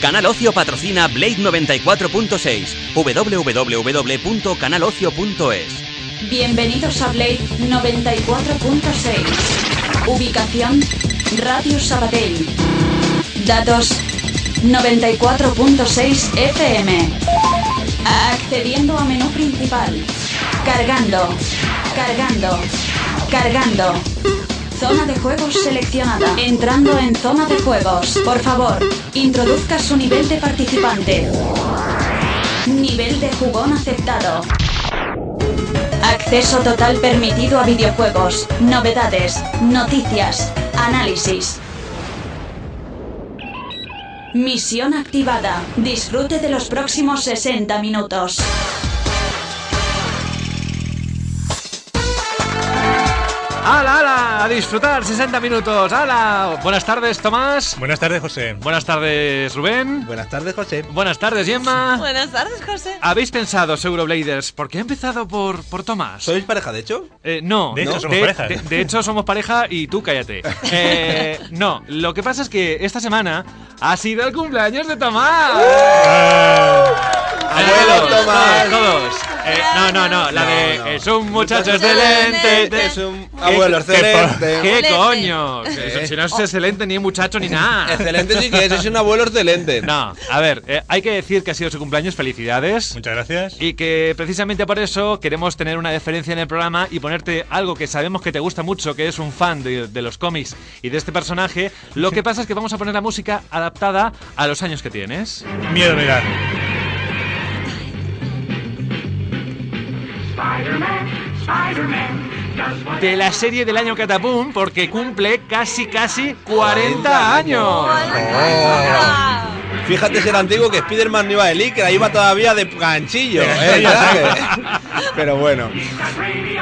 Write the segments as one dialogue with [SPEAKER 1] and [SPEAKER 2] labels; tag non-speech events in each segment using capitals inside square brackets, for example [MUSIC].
[SPEAKER 1] Canal Ocio patrocina Blade 94.6, www.canalocio.es.
[SPEAKER 2] Bienvenidos a Blade 94.6. Ubicación Radio Sabadell. Datos 94.6 FM. Accediendo a menú principal. Cargando. Cargando. Cargando. Zona de juegos seleccionada. Entrando en zona de juegos. Por favor, introduzca su nivel de participante. Nivel de jugón aceptado. Acceso total permitido a videojuegos, novedades, noticias, análisis. Misión activada. Disfrute de los próximos 60 minutos.
[SPEAKER 3] ¡Hala, hala! A disfrutar 60 minutos. ¡Hala! Buenas tardes, Tomás.
[SPEAKER 4] Buenas tardes, José.
[SPEAKER 3] Buenas tardes, Rubén.
[SPEAKER 5] Buenas tardes, José.
[SPEAKER 3] Buenas tardes, Gemma.
[SPEAKER 6] Buenas tardes, José.
[SPEAKER 3] ¿Habéis pensado, Eurobladers, por qué he empezado por, por Tomás?
[SPEAKER 5] ¿Sois pareja, de hecho?
[SPEAKER 3] Eh, no.
[SPEAKER 4] De hecho,
[SPEAKER 3] no.
[SPEAKER 4] somos pareja.
[SPEAKER 3] De, de hecho, somos pareja y tú cállate. [LAUGHS] Eh, no, lo que pasa es que esta semana ha sido el cumpleaños de Tomás.
[SPEAKER 5] Abuelo
[SPEAKER 3] Todos,
[SPEAKER 5] Tomás.
[SPEAKER 3] Todos. Eh, no, no, no, la
[SPEAKER 5] No,
[SPEAKER 3] de
[SPEAKER 5] no.
[SPEAKER 3] es un muchacho
[SPEAKER 6] Excelente.
[SPEAKER 5] Es un
[SPEAKER 3] ¿Qué-
[SPEAKER 5] abuelo
[SPEAKER 3] qué-
[SPEAKER 5] excelente.
[SPEAKER 3] ¿Qué
[SPEAKER 6] Excelente.
[SPEAKER 3] coño? [LAUGHS] Si- Si no es excelente ni muchacho ni nada. [LAUGHS]
[SPEAKER 5] Excelente sí que es, es un abuelo excelente. [LAUGHS]
[SPEAKER 3] No, a ver, eh, hay que decir que ha sido su cumpleaños, felicidades.
[SPEAKER 4] Muchas gracias.
[SPEAKER 3] Y que precisamente por eso queremos tener una deferencia en el programa y ponerte algo que sabemos que te gusta mucho, que es un fan de, de los cómics y de este personaje. Lo que pasa es que vamos a poner la música adaptada a los años que tienes.
[SPEAKER 4] Miedo me
[SPEAKER 3] De la serie del año Catapum, porque cumple casi, casi 40 años.
[SPEAKER 5] Oh. Fíjate si era antiguo que Spiderman no iba de licra, iba todavía de ganchillo. [LAUGHS] ¿eh? ¿verdad que- [LAUGHS] Pero bueno.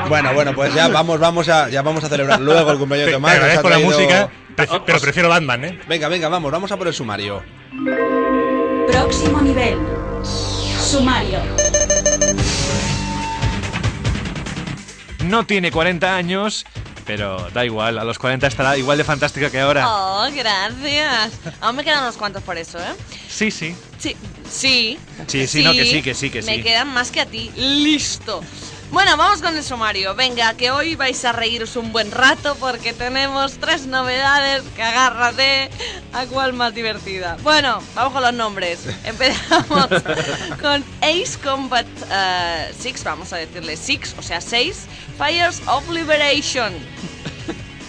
[SPEAKER 5] Bueno, bueno, pues ya vamos, vamos a, ya vamos a celebrar luego el cumpleaños de
[SPEAKER 4] agradezco la
[SPEAKER 5] traído-
[SPEAKER 4] música, pre- pero prefiero Batman, ¿eh?
[SPEAKER 5] Venga, venga, vamos, vamos a por el sumario.
[SPEAKER 2] Próximo nivel. Sumario.
[SPEAKER 3] No tiene 40 años, pero da igual, a los 40 estará igual de fantástica que ahora.
[SPEAKER 6] Oh, gracias. Aún me quedan unos cuantos por eso, ¿eh?
[SPEAKER 3] Sí, sí.
[SPEAKER 6] Sí, sí.
[SPEAKER 3] Sí, sí, no, que sí, que sí, que
[SPEAKER 6] Me
[SPEAKER 3] sí.
[SPEAKER 6] quedan más que a ti. Listo. Bueno, vamos con el sumario. Venga, que hoy vais a reíros un buen rato porque tenemos tres novedades que agárrate a cuál más divertida. Bueno, vamos con los nombres. [LAUGHS] Empezamos con Ace Combat 6, vamos a decirle 6, o sea 6, Fires of Liberation.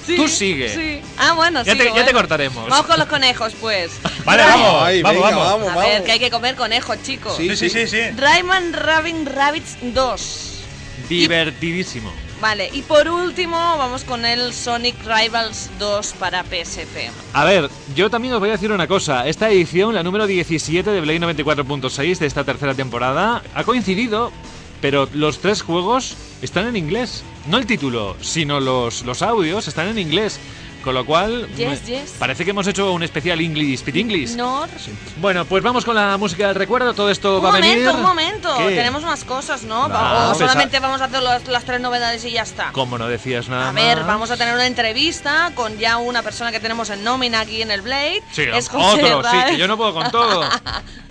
[SPEAKER 6] Sí,
[SPEAKER 3] Tú sigue.
[SPEAKER 6] Sí. Ah, bueno,
[SPEAKER 3] Ya te- ya te cortaremos.
[SPEAKER 6] Vamos con los conejos, pues. [LAUGHS]
[SPEAKER 4] Vale,
[SPEAKER 6] Ray-
[SPEAKER 4] vamos,
[SPEAKER 5] Ay,
[SPEAKER 4] vamos,
[SPEAKER 5] venga,
[SPEAKER 4] vamos.
[SPEAKER 5] vamos,
[SPEAKER 6] A
[SPEAKER 5] vamos.
[SPEAKER 6] ver, que hay que comer conejos, chicos.
[SPEAKER 5] Sí.
[SPEAKER 4] Sí, sí, sí, sí.
[SPEAKER 6] Rayman Rabin Rabbits 2.
[SPEAKER 3] Divertidísimo.
[SPEAKER 6] Vale, y por último vamos con el Sonic Rivals 2 para PSP.
[SPEAKER 3] A ver, yo también os voy a decir una cosa. Esta edición, la número 17 de Blade 94.6 de esta tercera temporada, ha coincidido, pero los tres juegos están en inglés. No el título, sino los, los audios están en inglés. Con lo cual,
[SPEAKER 6] Yes, yes.
[SPEAKER 3] parece que hemos hecho un especial English, Speed English. Bueno, pues vamos con la música del recuerdo. Todo esto
[SPEAKER 6] Un
[SPEAKER 3] va a venir.
[SPEAKER 6] momento, un momento. Tenemos más cosas, ¿no? O solamente vamos a hacer las, las tres novedades y ya está.
[SPEAKER 3] ¿Cómo no decías nada
[SPEAKER 6] A ver,
[SPEAKER 3] más?
[SPEAKER 6] vamos a tener una entrevista con ya una persona que tenemos en nómina aquí en el Blade.
[SPEAKER 3] Sí,
[SPEAKER 6] es José
[SPEAKER 3] otro, sí, que yo no puedo con todo. [LAUGHS]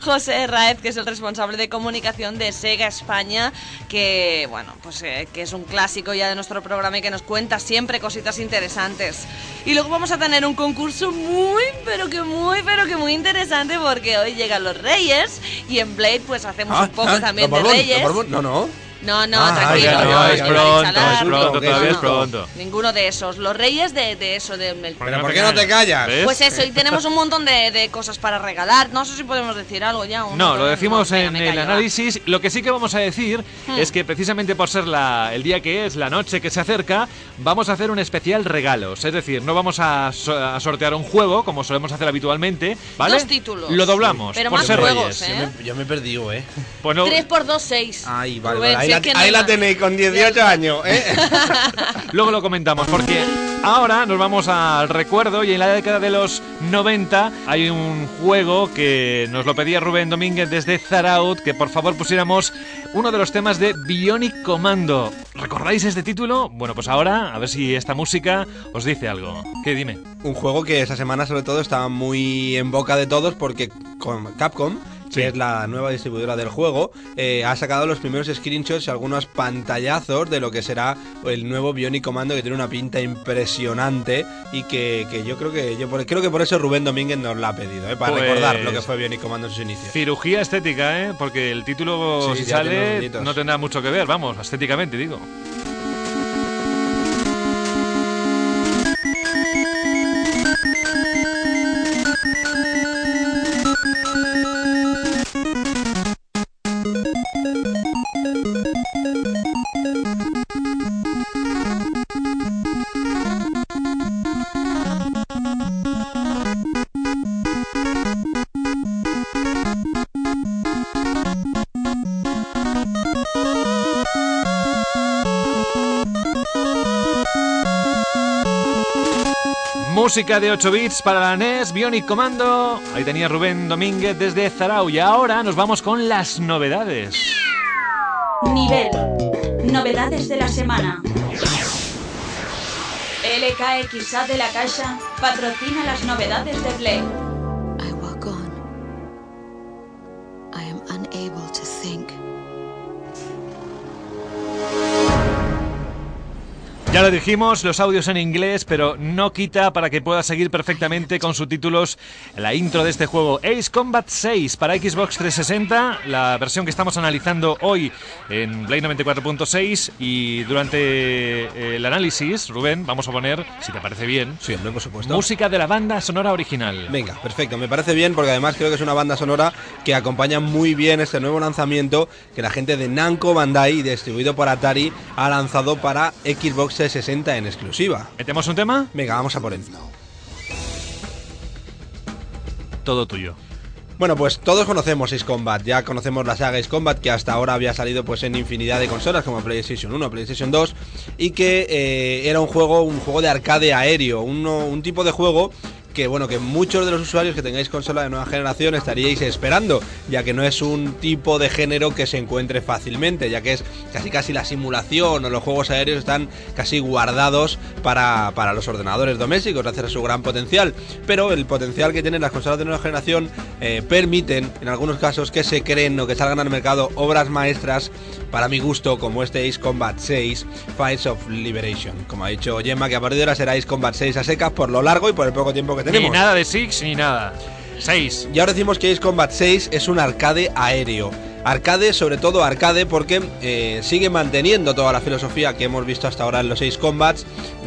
[SPEAKER 6] José Raez, que es el responsable de comunicación de Sega España, que bueno, pues eh, que es un clásico ya de nuestro programa y que nos cuenta siempre cositas interesantes. Y luego vamos a tener un concurso muy, pero que muy, pero que muy interesante porque hoy llegan los Reyes y en Blade pues hacemos un poco
[SPEAKER 5] ah,
[SPEAKER 6] también de Reyes.
[SPEAKER 5] No, no.
[SPEAKER 6] No, no,
[SPEAKER 5] Ah,
[SPEAKER 6] tranquilo,
[SPEAKER 5] ya,
[SPEAKER 6] no,
[SPEAKER 3] es pronto, es pronto, todavía es pronto.
[SPEAKER 6] Ninguno de esos. Los Reyes de, de eso, de, del-
[SPEAKER 5] Pero ¿por qué no te callas?
[SPEAKER 3] ¿Ves?
[SPEAKER 6] pues eso, y tenemos un montón de, de cosas para regalar. No sé si podemos decir algo ya. o
[SPEAKER 3] No, lo decimos.
[SPEAKER 6] Venga,
[SPEAKER 3] en el
[SPEAKER 6] va.
[SPEAKER 3] análisis. Lo que sí que vamos a decir
[SPEAKER 6] Hmm.
[SPEAKER 3] es que precisamente por ser la, el día que es, la noche que se acerca, vamos a hacer un especial regalos. Es decir, no vamos a, so- a sortear un juego como solemos hacer habitualmente, ¿vale?
[SPEAKER 6] Dos títulos.
[SPEAKER 3] Lo doblamos
[SPEAKER 6] Pero
[SPEAKER 3] por
[SPEAKER 6] más
[SPEAKER 3] ser
[SPEAKER 6] juegos,
[SPEAKER 3] reyes.
[SPEAKER 6] ¿eh?
[SPEAKER 5] Yo me he perdido, ¿eh?
[SPEAKER 3] Pues no-
[SPEAKER 6] 3 por 2, 6.
[SPEAKER 5] Ay, vale, vale, ahí
[SPEAKER 6] Si
[SPEAKER 5] la,
[SPEAKER 6] es que no
[SPEAKER 5] ahí
[SPEAKER 6] hay
[SPEAKER 5] la
[SPEAKER 6] más.
[SPEAKER 5] tenéis con 18 años, ¿eh? [LAUGHS]
[SPEAKER 3] Luego lo comentamos porque ahora nos vamos al recuerdo y en la década de los 90 hay un juego que nos lo pedía Rubén Domínguez desde Zaraut que por favor pusiéramos uno de los temas de Bionic Commando. ¿Recordáis este título? Bueno, pues ahora a ver si esta música os dice algo. ¿Qué dime?
[SPEAKER 5] Un juego que esa semana sobre todo estaba muy en boca de todos porque con Capcom,
[SPEAKER 3] Sí.
[SPEAKER 5] que es la nueva distribuidora del juego, eh, ha sacado los primeros screenshots y algunos pantallazos de lo que será el nuevo Bionic Commando que tiene una pinta impresionante y que, que yo creo que yo por- creo que por eso Rubén Domínguez nos la ha pedido, ¿eh? para
[SPEAKER 3] Pues-
[SPEAKER 5] recordar lo que fue Bionic Commando en sus inicios.
[SPEAKER 3] Cirugía estética, ¿eh? Porque el título,
[SPEAKER 5] Sí,
[SPEAKER 3] si sale, no tendrá mucho que ver, vamos, estéticamente digo. Música de 8 bits para la NES, Bionic Commando. Ahí tenía Rubén Domínguez desde Zarau. Y ahora nos vamos con las novedades.
[SPEAKER 2] Nivel. Novedades de la semana. LKXA de la Caixa patrocina las novedades de Play.
[SPEAKER 3] Ya lo dijimos, los audios en inglés, pero no quita para que pueda seguir perfectamente con subtítulos la intro de este juego. Ace Combat 6 para Xbox 360, la versión que estamos analizando hoy en Play 94.6 y durante eh, el análisis, Rubén, vamos a poner, si te parece bien,
[SPEAKER 5] Sí, por supuesto.
[SPEAKER 3] música de la banda sonora original.
[SPEAKER 5] Venga, perfecto, me parece bien porque además creo que es una banda sonora que acompaña muy bien este nuevo lanzamiento que la gente de Namco Bandai, distribuido por Atari, ha lanzado para Xbox 360 en exclusiva.
[SPEAKER 3] ¿Metemos un tema?
[SPEAKER 5] Venga, vamos a por él.
[SPEAKER 3] Todo tuyo.
[SPEAKER 5] Bueno, pues todos conocemos Ace Combat, ya conocemos la saga Ace Combat que hasta ahora había salido pues en infinidad de consolas como PlayStation 1, PlayStation 2 y que eh, era un juego, un juego de arcade aéreo, uno- un tipo de juego que bueno, que muchos de los usuarios que tengáis consola de nueva generación estaríais esperando, ya que no es un tipo de género que se encuentre fácilmente, ya que es casi casi la simulación o los juegos aéreos están casi guardados para, para los ordenadores domésticos, gracias a su gran potencial. Pero el potencial que tienen las consolas de nueva generación eh, permiten, en algunos casos, que se creen o que salgan al mercado obras maestras, para mi gusto, como este Ace Combat 6, Fights of Liberation. Como ha dicho Gemma, que a partir de ahora será Ace Combat 6 a secas por lo largo y por el poco tiempo que tenemos.
[SPEAKER 3] Ni nada de Six ni nada. 6.
[SPEAKER 5] Y ahora decimos que Ace Combat 6 es un arcade aéreo. Arcade, sobre todo arcade, porque eh, sigue manteniendo toda la filosofía que hemos visto hasta ahora en los Ace Combats,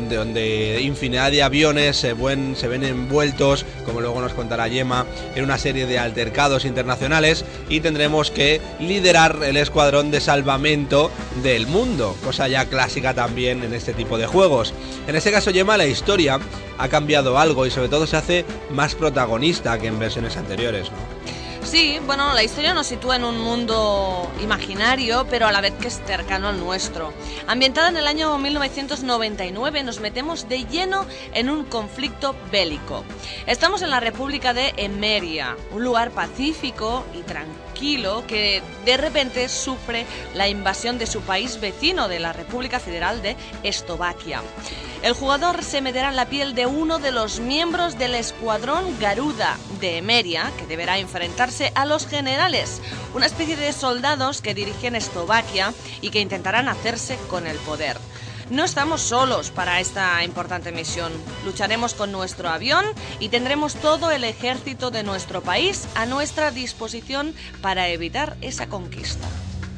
[SPEAKER 5] de donde infinidad de aviones se, ven envueltos, como luego nos contará Yema, en una serie de altercados internacionales y tendremos que liderar el escuadrón de salvamento del mundo, cosa ya clásica también en este tipo de juegos. En este caso, Yema, la historia ha cambiado algo y sobre todo se hace más protagonista que en versiones anteriores.
[SPEAKER 6] Sí, bueno, la historia nos sitúa en un mundo imaginario, pero a la vez que es cercano al nuestro. Ambientada en el año 1999, nos metemos de lleno en un conflicto bélico. Estamos en la República de Emeria, un lugar pacífico y tranquilo que de repente sufre la invasión de su país vecino, de la República Federal de Eslovaquia. El jugador se meterá en la piel de uno de los miembros del escuadrón Garuda de Emeria, que deberá enfrentarse a los generales, una especie de soldados que dirigen Eslovaquia y que intentarán hacerse con el poder. No estamos solos para esta importante misión. Lucharemos con nuestro avión y tendremos todo el ejército de nuestro país a nuestra disposición para evitar esa conquista.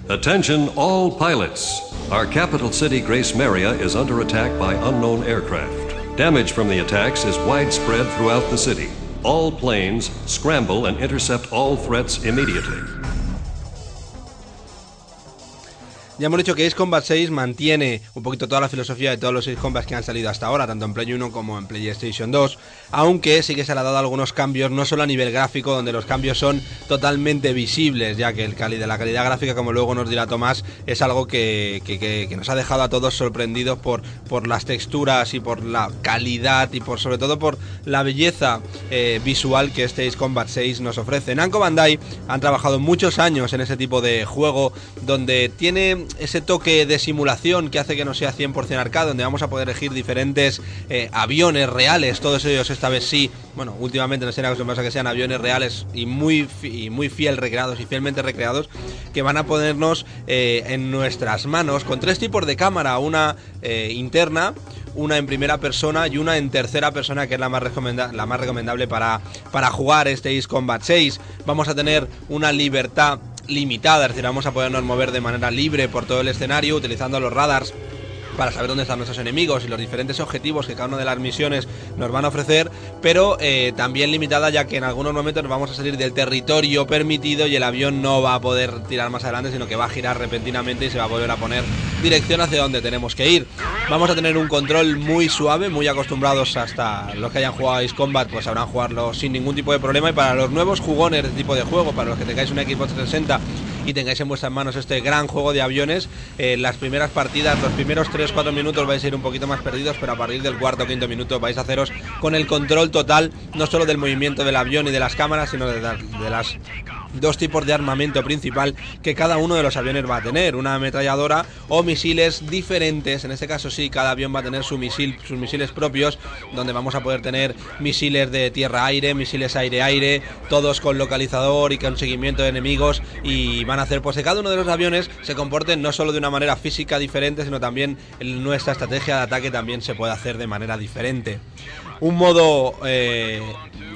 [SPEAKER 7] Attention, all pilots. Our capital city, Grace Maria, is under attack by unknown aircraft. Damage from the attacks is widespread throughout the city. All planes scramble and intercept all threats immediately.
[SPEAKER 5] Ya hemos dicho que Ace Combat 6 mantiene un poquito toda la filosofía de todos los Ace Combats que han salido hasta ahora, tanto en Play 1 como en PlayStation 2, aunque sí que se le ha dado algunos cambios, no solo a nivel gráfico, donde los cambios son totalmente visibles, ya que el cali la calidad gráfica, como luego nos dirá Tomás, es algo que- que nos ha dejado a todos sorprendidos por, por las texturas y por la calidad y por sobre todo por la belleza eh, visual que este Ace Combat 6 nos ofrece. Namco Bandai han trabajado muchos años en ese tipo de juego donde tiene ese toque de simulación que hace que no sea 100% arcade, donde vamos a poder elegir diferentes eh, aviones reales, todos ellos esta vez sí, bueno, últimamente nos tienen acostumbrados a que sean aviones reales y muy, muy fiel recreados y fielmente recreados, que van a ponernos eh, en nuestras manos con tres tipos de cámara, una eh, interna, una en primera persona y una en tercera persona, que es la más, recomenda- la más recomendable para, para jugar este Ace Combat 6. Vamos a tener una libertad limitada, es decir, vamos a podernos mover de manera libre por todo el escenario utilizando los radars para saber dónde están nuestros enemigos y los diferentes objetivos que cada una de las misiones nos van a ofrecer, pero eh, también limitada ya que en algunos momentos nos vamos a salir del territorio permitido y el avión no va a poder tirar más adelante, sino que va a girar repentinamente y se va a volver a poner dirección hacia donde tenemos que ir. Vamos a tener un control muy suave, muy acostumbrados hasta los que hayan jugado a Combat, pues sabrán jugarlo sin ningún tipo de problema y para los nuevos jugones de este tipo de juego, para los que tengáis una Xbox 360 y tengáis en vuestras manos este gran juego de aviones, eh, las primeras partidas, los primeros 3-4 minutos vais a ir un poquito más perdidos, pero a partir del cuarto o quinto minuto vais a haceros con el control total, no solo del movimiento del avión y de las cámaras, sino de, la- de las dos tipos de armamento principal que cada uno de los aviones va a tener, una ametralladora o misiles diferentes, en este caso sí, cada avión va a tener su misil, sus misiles propios, donde vamos a poder tener misiles de tierra-aire, misiles aire-aire, todos con localizador y con seguimiento de enemigos y van a hacer pues que cada uno de los aviones se comporten no solo de una manera física diferente, sino también nuestra estrategia de ataque también se puede hacer de manera diferente. Un modo eh,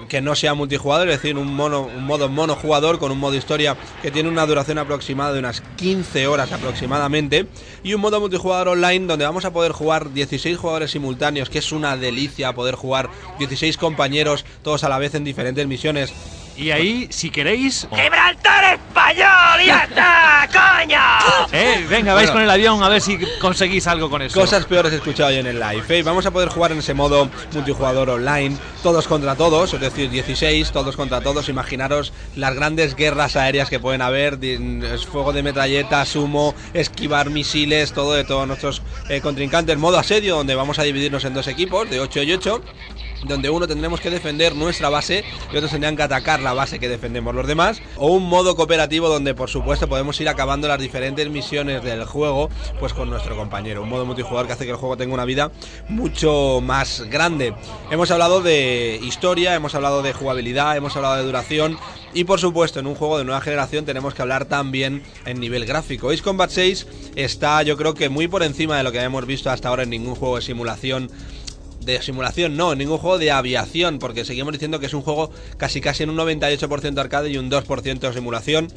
[SPEAKER 5] que no sea multijugador, es decir, un, un modo monojugador con un modo historia que tiene una duración aproximada de unas 15 horas aproximadamente y un modo multijugador online donde vamos a poder jugar 16 jugadores simultáneos, que es una delicia poder jugar 16 compañeros todos a la vez en diferentes misiones.
[SPEAKER 3] Y ahí, si queréis.
[SPEAKER 8] ¡Gibraltar español! ¡Ya está, [LAUGHS] coño!
[SPEAKER 3] Eh, venga, vais
[SPEAKER 5] Bueno.
[SPEAKER 3] con el avión a ver si conseguís algo con eso.
[SPEAKER 5] Cosas peores he escuchado yo en el live. ¿eh? Vamos a poder jugar en ese modo multijugador online, todos contra todos, es decir, 16, todos contra todos. Imaginaros las grandes guerras aéreas que pueden haber, di- es fuego de metralletas, humo, esquivar misiles, todo de todos nuestros eh, contrincantes. Modo asedio, donde vamos a dividirnos en dos equipos, de 8 y 8 donde uno tendremos que defender nuestra base y otros tendrán que atacar la base que defendemos los demás, o un modo cooperativo donde por supuesto podemos ir acabando las diferentes misiones del juego pues con nuestro compañero, un modo multijugador que hace que el juego tenga una vida mucho más grande. Hemos hablado de historia, hemos hablado de jugabilidad, hemos hablado de duración y por supuesto en un juego de nueva generación tenemos que hablar también en nivel gráfico. Ace Combat 6 está yo creo que muy por encima de lo que hemos visto hasta ahora en ningún juego de simulación de simulación, no, ningún juego de aviación, porque seguimos diciendo que es un juego casi casi en un 98% arcade y un 2% simulación.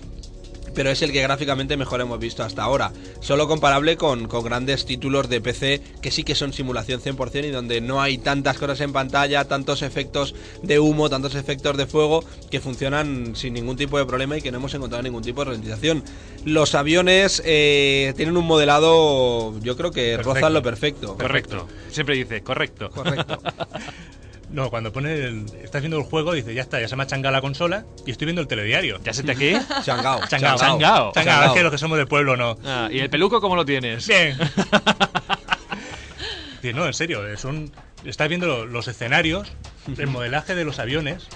[SPEAKER 5] Pero es el que gráficamente mejor hemos visto hasta ahora. Solo comparable con, con grandes títulos de PC que sí que son simulación 100% y donde no hay tantas cosas en pantalla, tantos efectos de humo, tantos efectos de fuego que funcionan sin ningún tipo de problema y que no hemos encontrado ningún tipo de ralentización. Los aviones eh, tienen un modelado, yo creo que
[SPEAKER 4] Perfecto.
[SPEAKER 5] rozan lo perfecto.
[SPEAKER 3] Correcto. Siempre dice, correcto.
[SPEAKER 5] Correcto. [LAUGHS]
[SPEAKER 4] No, cuando pone el, estás viendo el juego, dice, ya está, ya se me ha changado la consola y estoy viendo el telediario.
[SPEAKER 3] ¿Ya se te aquí? [LAUGHS]
[SPEAKER 5] Changao.
[SPEAKER 4] Changao.
[SPEAKER 3] Changao.
[SPEAKER 4] Changao, es que los que somos de pueblo no.
[SPEAKER 3] Ah, ¿Y el peluco cómo lo tienes?
[SPEAKER 4] Bien. [LAUGHS] Dice, no, en serio, es un, estás viendo lo- los escenarios, el [LAUGHS] modelaje de los aviones,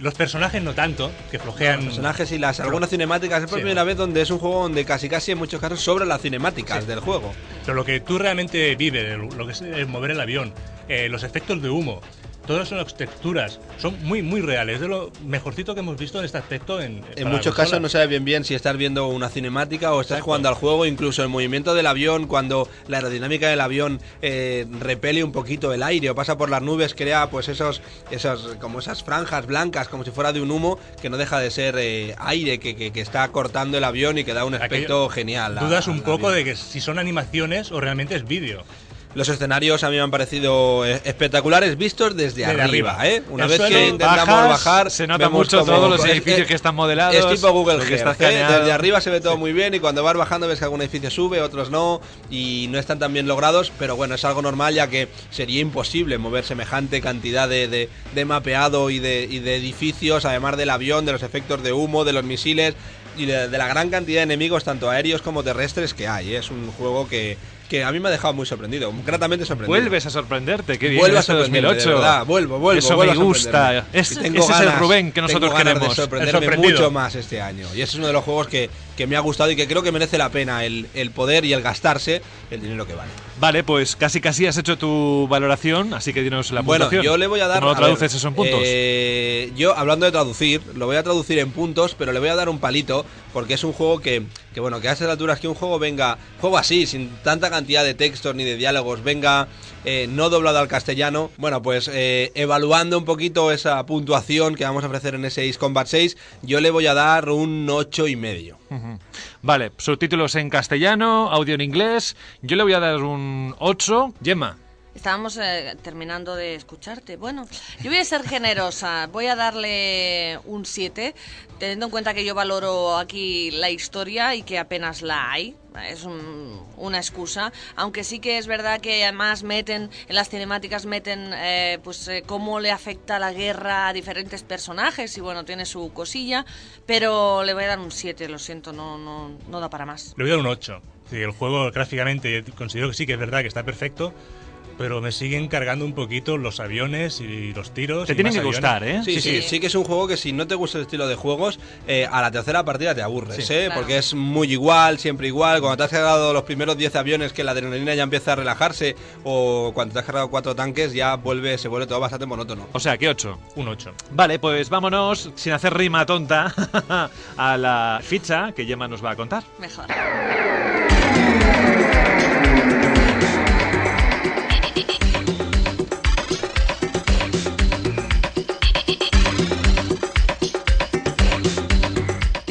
[SPEAKER 4] los personajes no tanto, que flojean.
[SPEAKER 5] Los personajes y las algunas cinemáticas. Es por
[SPEAKER 4] Sí.
[SPEAKER 5] primera vez donde es un juego donde casi casi en muchos casos sobre las cinemáticas del juego.
[SPEAKER 4] Pero lo que tú realmente vives, lo que es el mover el avión, eh, los efectos de humo, todas son texturas, son muy, muy reales. Es de lo mejorcito que hemos visto en este aspecto. En,
[SPEAKER 5] En muchos casos no sabes bien bien si estás viendo una cinemática o estás
[SPEAKER 4] Exacto.
[SPEAKER 5] jugando al juego, incluso el movimiento del avión, cuando la aerodinámica del avión eh, repele un poquito el aire o pasa por las nubes, crea pues esos, esos, como esas franjas blancas, como si fuera de un humo, que no deja de ser eh, aire que, que- que está cortando el avión y que da un aspecto
[SPEAKER 4] Aquello-
[SPEAKER 5] genial. a-
[SPEAKER 4] Dudas un poco
[SPEAKER 5] avión.
[SPEAKER 4] de que si son animaciones o realmente es vídeo.
[SPEAKER 5] Los escenarios a mí me han parecido eh, espectaculares vistos desde,
[SPEAKER 4] Desde
[SPEAKER 5] arriba,
[SPEAKER 4] arriba.
[SPEAKER 5] ¿eh? Una
[SPEAKER 4] El
[SPEAKER 5] vez que intentamos
[SPEAKER 3] Bajas,
[SPEAKER 5] bajar,
[SPEAKER 3] se nota mucho todos los edificios
[SPEAKER 5] es-
[SPEAKER 3] que están modelados.
[SPEAKER 5] Es tipo Google
[SPEAKER 3] que está
[SPEAKER 5] ¿eh? Desde arriba se ve todo muy bien y cuando vas bajando ves que algún edificio sube, otros no y no están tan bien logrados, pero bueno, es algo normal ya que sería imposible mover semejante cantidad de, de- de mapeado y de, y de edificios, además del avión, de los efectos de humo, de los misiles y de, de la gran cantidad de enemigos, tanto aéreos como terrestres, que hay. ¿eh? Es un juego que, que a mí me ha dejado muy sorprendido, gratamente sorprendido.
[SPEAKER 3] Vuelves a sorprenderte, qué bien.
[SPEAKER 5] Vuelvo a
[SPEAKER 3] este
[SPEAKER 5] sorprenderme,
[SPEAKER 3] 2008.
[SPEAKER 5] de verdad, vuelvo, vuelvo.
[SPEAKER 3] Eso
[SPEAKER 5] vuelvo
[SPEAKER 3] me gusta. Es- ese es el Rubén que nosotros
[SPEAKER 5] tengo ganas
[SPEAKER 3] queremos.
[SPEAKER 5] De sorprenderme mucho más este año. Y ese es uno de los juegos que, que me ha gustado y que creo que merece la pena el, el poder y el gastarse el dinero que vale.
[SPEAKER 3] Vale, pues casi casi has hecho tu valoración, así que dinos la
[SPEAKER 5] Bueno,
[SPEAKER 3] puntuación.
[SPEAKER 5] yo le voy a dar.
[SPEAKER 3] ¿Cómo lo
[SPEAKER 5] a ver,
[SPEAKER 3] traduces eso en puntos?
[SPEAKER 5] eh, yo, hablando de traducir, lo voy a traducir en puntos, pero le voy a dar un palito, porque es un juego que, que bueno, que a esas alturas que un juego venga, juego así, sin tanta cantidad de textos ni de diálogos, venga eh, no doblado al castellano, bueno, pues eh, evaluando un poquito esa puntuación que vamos a ofrecer en ese Ace Combat 6, yo le voy a dar un 8 y medio.
[SPEAKER 3] Vale, subtítulos en castellano, audio en inglés. Yo le voy a dar un 8. Gemma.
[SPEAKER 6] Estábamos eh, terminando de escucharte. Bueno, yo voy a ser generosa. Voy a darle un 7, teniendo en cuenta que yo valoro aquí la historia y que apenas la hay. Es un- una excusa. Aunque sí que es verdad que además meten, en las cinemáticas meten, eh, pues, eh, cómo le afecta la guerra a diferentes personajes. Y bueno, tiene su cosilla. Pero le voy a dar un 7, lo siento, no, no, no da para más.
[SPEAKER 4] Le voy a dar un 8. Sí, el juego gráficamente considero que sí que es verdad que está perfecto, pero me siguen cargando un poquito los aviones y los tiros.
[SPEAKER 3] Te tienen que
[SPEAKER 4] aviones.
[SPEAKER 3] gustar, ¿eh?
[SPEAKER 5] Sí, sí, sí, que es un juego que si no te gusta el estilo de juegos, eh, a la tercera partida te aburres,
[SPEAKER 3] Sí.
[SPEAKER 5] ¿eh?
[SPEAKER 6] Claro.
[SPEAKER 5] Porque es muy igual, siempre igual. Cuando te has cargado los primeros 10 aviones que la adrenalina ya empieza a relajarse, o cuando te has cargado cuatro tanques ya vuelve, se vuelve todo bastante monótono.
[SPEAKER 3] O sea, que 8.
[SPEAKER 4] Un 8.
[SPEAKER 3] Vale, pues vámonos, sin hacer rima tonta, [LAUGHS] a la ficha que Gemma nos va a contar.
[SPEAKER 6] Mejor.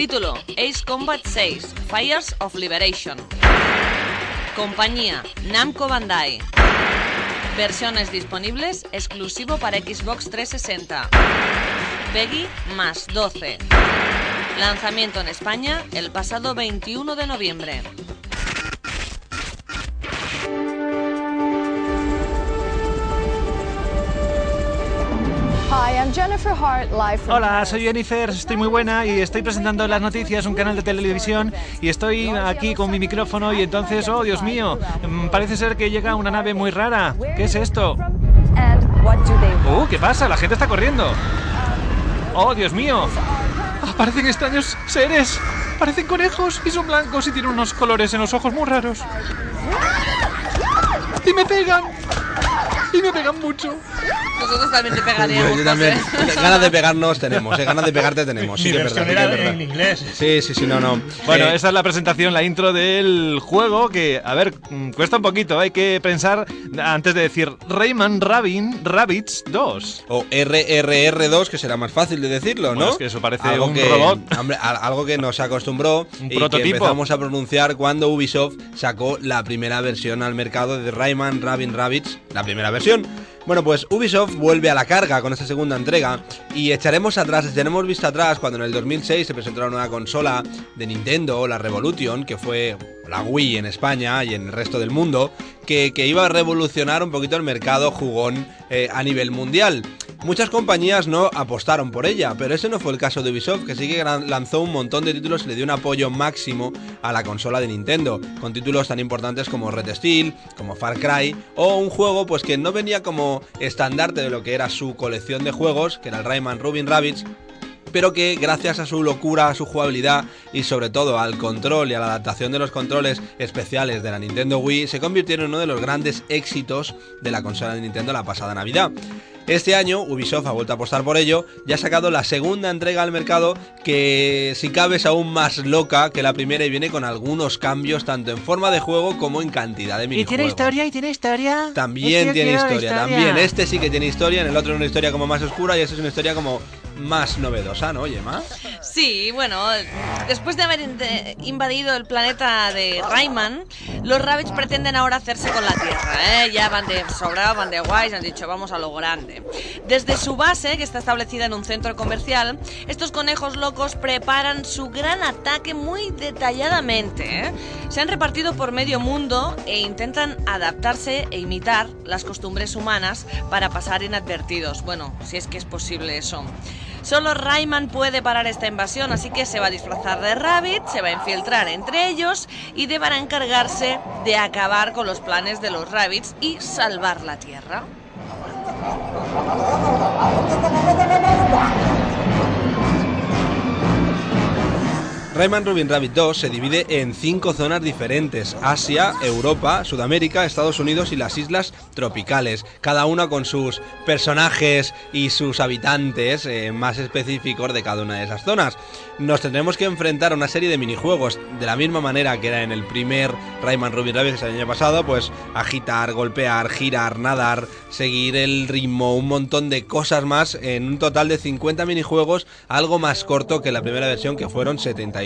[SPEAKER 6] Título: Ace Combat 6 Fires of Liberation. Compañía: Namco Bandai. Versiones disponibles exclusivo para Xbox 360. Peggy más 12. Lanzamiento en España el pasado 21 de noviembre.
[SPEAKER 3] Hola, soy Jennifer, estoy muy buena y estoy presentando las noticias, un canal de televisión y estoy aquí con mi micrófono y entonces, oh Dios mío, mm, parece ser que llega una nave muy rara. ¿Qué es esto? Uh, ¿qué pasa? La gente está corriendo. Oh, Dios mío. Ah, parecen extraños seres. Parecen conejos y son blancos y tienen unos colores en los ojos muy raros. Y me pegan. [LAUGHS] Y me pegan mucho.
[SPEAKER 6] Nosotros también te pegaríamos.
[SPEAKER 5] Yo también.
[SPEAKER 6] José. [LAUGHS]
[SPEAKER 5] Ganas de pegarnos tenemos, ¿eh? Ganas de pegarte tenemos. Sí que
[SPEAKER 4] versión
[SPEAKER 5] verdad, verdad.
[SPEAKER 4] en inglés.
[SPEAKER 5] Sí, sí, sí, no, no.
[SPEAKER 3] Bueno,
[SPEAKER 5] Eh,
[SPEAKER 3] esta es la presentación, la intro del juego que, a ver, mm, cuesta un poquito. Hay que pensar antes de decir Rayman Rabin Rabbits 2.
[SPEAKER 5] O RRR2, que será más fácil de decirlo,
[SPEAKER 3] Bueno,
[SPEAKER 5] ¿no?
[SPEAKER 3] es que eso parece
[SPEAKER 5] algo
[SPEAKER 3] un
[SPEAKER 5] que,
[SPEAKER 3] robot.
[SPEAKER 5] hombre, algo que nos acostumbró
[SPEAKER 3] Un
[SPEAKER 5] y que
[SPEAKER 3] prototipo.
[SPEAKER 5] empezamos a pronunciar cuando Ubisoft sacó la primera versión al mercado de Rayman Rabin Rabbits, la primera versión. Progresión bueno, pues Ubisoft vuelve a la carga con esta segunda entrega y echaremos atrás, echaremos vista atrás cuando en el 2006 se presentó la nueva consola de Nintendo, la Revolution, que fue la Wii en España y en el resto del mundo, que, que iba a revolucionar un poquito el mercado jugón eh, a nivel mundial. Muchas compañías no apostaron por ella, pero ese no fue el caso de Ubisoft, que sí que lanzó un montón de títulos y le dio un apoyo máximo a la consola de Nintendo, con títulos tan importantes como Red Steel, como Far Cry, o un juego pues que no venía como estandarte de lo que era su colección de juegos, que era el Rayman Rubin Rabbits, pero que gracias a su locura, a su jugabilidad y sobre todo al control y a la adaptación de los controles especiales de la Nintendo Wii, se convirtieron en uno de los grandes éxitos de la consola de Nintendo la pasada Navidad. Este año Ubisoft ha vuelto a apostar por ello y ha sacado la segunda entrega al mercado que si cabe es aún más loca que la primera y viene con algunos cambios tanto en forma de juego como en cantidad de minijuegos.
[SPEAKER 3] y tiene historia.
[SPEAKER 5] También tiene historia, también. Este sí que tiene historia, en el otro es una historia como más oscura y esta es una historia como más novedosa, ¿no, Gemma?
[SPEAKER 6] Sí, bueno, después de haber invadido el planeta de Rayman, los Rabbits pretenden ahora hacerse con la Tierra, ¿eh? Ya van de sobrado, van de guays, han dicho vamos a lo grande. Desde su base, que está establecida en un centro comercial, estos conejos locos preparan su gran ataque muy detalladamente, ¿eh? Se han repartido por medio mundo e intentan adaptarse e imitar las costumbres humanas para pasar inadvertidos. Bueno, si es que es posible eso. Solo Rayman puede parar esta invasión, así que se va a disfrazar de Rabbit, se va a infiltrar entre ellos y deberá encargarse de acabar con los planes de los Rabbits y salvar la Tierra.
[SPEAKER 5] Rayman Rubin Rabbit 2 se divide en cinco zonas diferentes: Asia, Europa, Sudamérica, Estados Unidos y las islas tropicales. Cada una con sus personajes y sus habitantes eh, más específicos de cada una de esas zonas. Nos tendremos que enfrentar a una serie de minijuegos de la misma manera que era en el primer Rayman Rubin Rabbit el año pasado, pues agitar, golpear, girar, nadar, seguir el ritmo, un montón de cosas más en un total de 50 minijuegos, algo más corto que la primera versión que fueron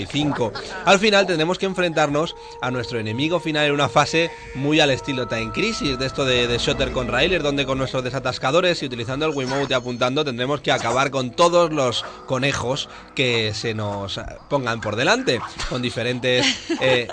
[SPEAKER 5] 75. Al final tendremos que enfrentarnos a nuestro enemigo final en una fase muy al estilo Time Crisis, de esto de, de Shotter con Railers, donde con nuestros desatascadores y utilizando el Wiimote apuntando tendremos que acabar con todos los conejos que se nos pongan por delante, con diferentes... eh,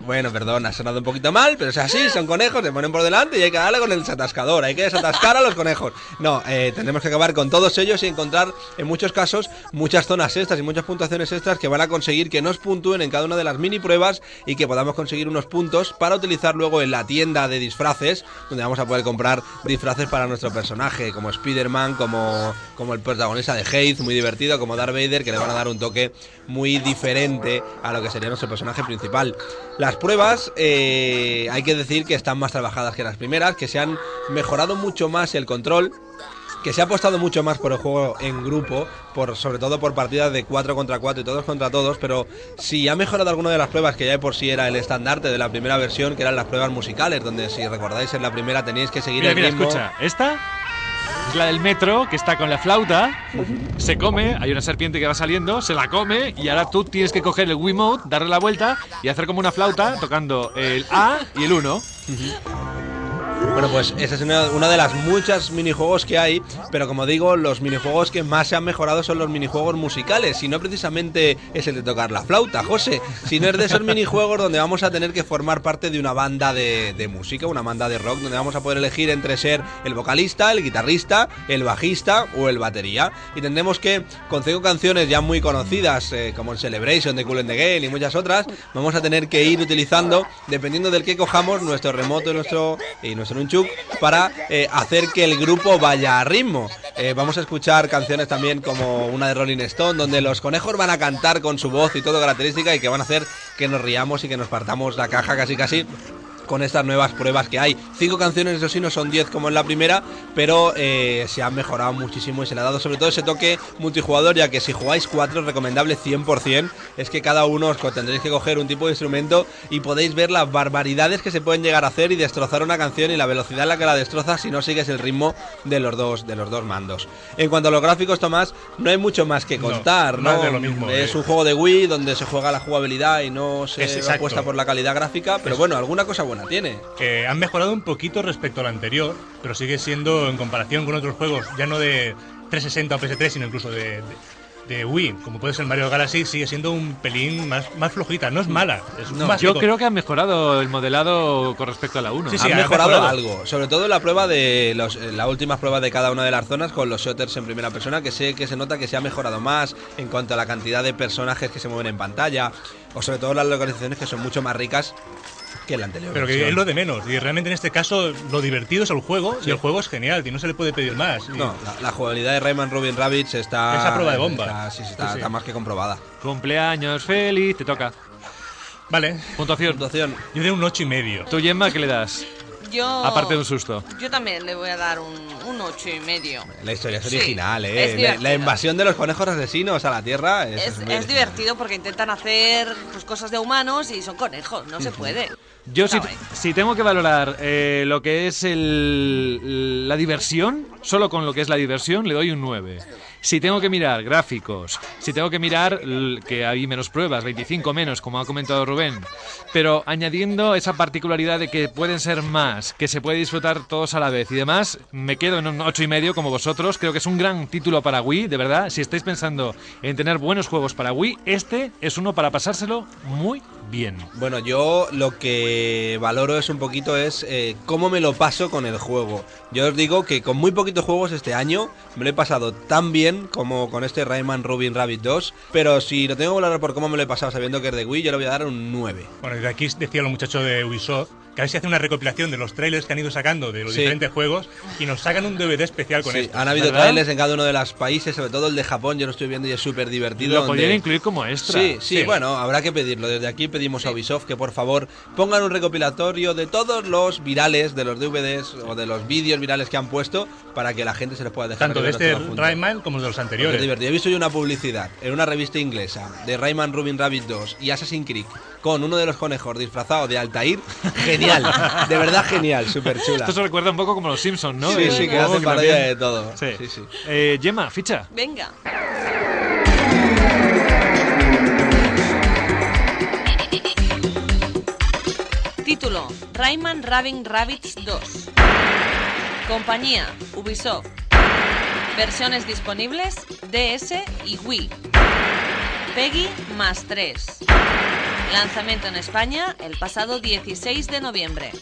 [SPEAKER 5] bueno, perdón, ha sonado un poquito mal, pero es así, son conejos, se ponen por delante y hay que darle con el desatascador, hay que desatascar a los conejos. No, eh, tendremos que acabar con todos ellos y encontrar, en muchos casos, muchas zonas extras y muchas puntuaciones extras que van a conseguir que nos puntúen en cada una de las mini pruebas y que podamos conseguir unos puntos para utilizar luego en la tienda de disfraces, donde vamos a poder comprar disfraces para nuestro personaje, como Spider-Man, como, como el protagonista de Haze, muy divertido, como Darth Vader, que le van a dar un toque muy diferente a lo que sería nuestro personaje principal. Las pruebas, eh, hay que decir que están más trabajadas que las primeras, que se han mejorado mucho más el control que se ha apostado mucho más por el juego en grupo, por sobre todo por partidas de 4 contra 4 y todos contra todos, pero si ha mejorado alguna de las pruebas que ya de por sí era el estandarte de la primera versión, que eran las pruebas musicales, donde si recordáis en la primera teníais que seguir
[SPEAKER 3] Mira,
[SPEAKER 5] el
[SPEAKER 3] mira,
[SPEAKER 5] ritmo.
[SPEAKER 3] escucha, esta es la del metro que está con la flauta, se come, hay una serpiente que va saliendo, se la come y ahora tú tienes que coger el Wiimote, darle la vuelta y hacer como una flauta tocando el A y el 1.
[SPEAKER 5] Bueno, pues esa es una, de las muchas minijuegos que hay, pero como digo, los minijuegos que más se han mejorado son los minijuegos musicales, y no precisamente es el de tocar la flauta, José, sino es de esos minijuegos donde vamos a tener que formar parte de una banda de, de música, una banda de rock, donde vamos a poder elegir entre ser el vocalista, el guitarrista, el bajista o el batería, y tendremos que, con cinco canciones ya muy conocidas, eh, como el Celebration de Cool and the Game y muchas otras, vamos a tener que ir utilizando, dependiendo del que cojamos, nuestro remoto y nuestro nunchuk para eh, hacer que el grupo vaya a ritmo. Eh, vamos a escuchar canciones también como una de Rolling Stone, donde los conejos van a cantar con su voz y todo característica y que van a hacer que nos riamos y que nos partamos la caja casi casi con estas nuevas pruebas que hay. Cinco canciones, eso sí, no son diez como en la primera, pero eh, se han mejorado muchísimo y se le ha dado sobre todo ese toque multijugador, ya que si jugáis cuatro, recomendable 100%, es que cada uno os tendréis que coger un tipo de instrumento y podéis ver las barbaridades que se pueden llegar a hacer y destrozar una canción y la velocidad en la que la destrozas si no sigues el ritmo de los dos, de los dos mandos. En cuanto a los gráficos, Tomás, no hay mucho más que contar, ¿no?
[SPEAKER 4] más de lo mismo,
[SPEAKER 5] es
[SPEAKER 4] eh.
[SPEAKER 5] un juego de Wii donde se juega la jugabilidad y no se apuesta por la calidad gráfica, pero bueno, alguna cosa buena tiene.
[SPEAKER 4] Eh, han mejorado un poquito respecto al anterior, pero sigue siendo, en comparación con otros juegos, ya no de 360 o PS3, sino incluso de, de, de Wii, como puede ser Mario Galaxy, sigue siendo un pelín más, más flojita. No es mala, es más
[SPEAKER 3] Yo creo que han mejorado el modelado con respecto a la 1.
[SPEAKER 4] Sí, sí,
[SPEAKER 5] han
[SPEAKER 4] ha
[SPEAKER 5] mejorado,
[SPEAKER 4] mejorado.
[SPEAKER 5] algo, sobre todo en la prueba de los, en la última prueba de cada una de las zonas con los shooters en primera persona, que sé que se nota que se ha mejorado más en cuanto a la cantidad de personajes que se mueven en pantalla, o sobre todo las localizaciones que son mucho más ricas que la anterior.
[SPEAKER 4] Pero que es lo de menos. Y realmente en este caso lo divertido es el juego y el juego es genial, y no se le puede pedir más. Y-
[SPEAKER 5] No, la, la jugabilidad de Rayman Robin Rabbits está.
[SPEAKER 4] Es a prueba de bomba.
[SPEAKER 5] Está, sí, sí, está,
[SPEAKER 4] Sí, sí.
[SPEAKER 5] está más que comprobada.
[SPEAKER 3] Cumpleaños feliz, te toca.
[SPEAKER 4] Vale,
[SPEAKER 3] Puntuación.
[SPEAKER 5] Puntuación.
[SPEAKER 4] yo de un ocho y medio.
[SPEAKER 3] ¿Tú, Gemma, qué le das?
[SPEAKER 6] Yo.
[SPEAKER 3] Aparte de un susto.
[SPEAKER 6] Yo también le voy a dar un, un ocho y medio.
[SPEAKER 5] La historia es
[SPEAKER 6] Sí,
[SPEAKER 5] original,
[SPEAKER 6] es
[SPEAKER 5] ¿eh? La- invasión de los conejos asesinos a la Tierra es,
[SPEAKER 6] Es,
[SPEAKER 5] es muy
[SPEAKER 6] es divertido porque intentan hacer pues, cosas de humanos y son conejos, no se puede.
[SPEAKER 3] Yo si, si tengo que valorar eh, lo que es el, la diversión, solo con lo que es la diversión le doy un 9. Si tengo que mirar gráficos, si tengo que mirar que hay menos pruebas, 25 menos, como ha comentado Rubén, pero añadiendo esa particularidad de que pueden ser más, que se puede disfrutar todos a la vez y demás, me quedo en un 8 y medio como vosotros. Creo que es un gran título para Wii, de verdad. Si estáis pensando en tener buenos juegos para Wii, este es uno para pasárselo muy bien.
[SPEAKER 5] Bueno, yo lo que valoro es un poquito es eh, cómo me lo paso con el juego. Yo os digo que con muy poquitos juegos este año me lo he pasado tan bien como con este Rayman Robin Rabbit 2, pero si lo tengo que valorar por cómo me lo he pasado sabiendo que es de Wii, yo le voy a dar un 9.
[SPEAKER 4] Bueno, desde aquí decían los muchachos de Ubisoft que a ver si hace una recopilación de los trailers que han ido sacando de los
[SPEAKER 5] Sí.
[SPEAKER 4] diferentes juegos y nos sacan un DVD especial con
[SPEAKER 5] Sí,
[SPEAKER 4] esto.
[SPEAKER 5] han habido
[SPEAKER 3] ¿verdad?
[SPEAKER 5] trailers en cada uno de los países, sobre todo el de Japón, yo lo estoy viendo y es súper divertido.
[SPEAKER 3] Lo
[SPEAKER 5] donde-
[SPEAKER 3] podrían incluir como extra.
[SPEAKER 5] Sí, sí,
[SPEAKER 4] Sí.
[SPEAKER 5] bueno, habrá que pedirlo. Desde aquí pedimos a Ubisoft que por favor pongan un recopilatorio de todos los virales, de los DVDs o de los vídeos virales que han puesto para que la gente se los pueda dejar.
[SPEAKER 4] Tanto de este. Rayman como de los
[SPEAKER 5] es
[SPEAKER 4] anteriores.
[SPEAKER 5] divertido. He visto yo una publicidad en una revista inglesa de Rayman Rubin Rabbit 2 y Assassin's Creed con uno de los conejos disfrazado de Altair. [LAUGHS] Genial, de verdad genial, súper chula.
[SPEAKER 3] Esto se recuerda un poco como los Simpsons, ¿no?
[SPEAKER 5] Sí, sí, que hacen parodia
[SPEAKER 3] también-
[SPEAKER 5] de todo.
[SPEAKER 3] Sí.
[SPEAKER 5] Sí, sí.
[SPEAKER 3] Eh, Gemma, ficha.
[SPEAKER 6] Venga. Título: Rayman Rabin Rabbids 2. Compañía: Ubisoft. Versiones disponibles: DS y Wii. Peggy más 3. Lanzamiento en España el pasado 16 de noviembre.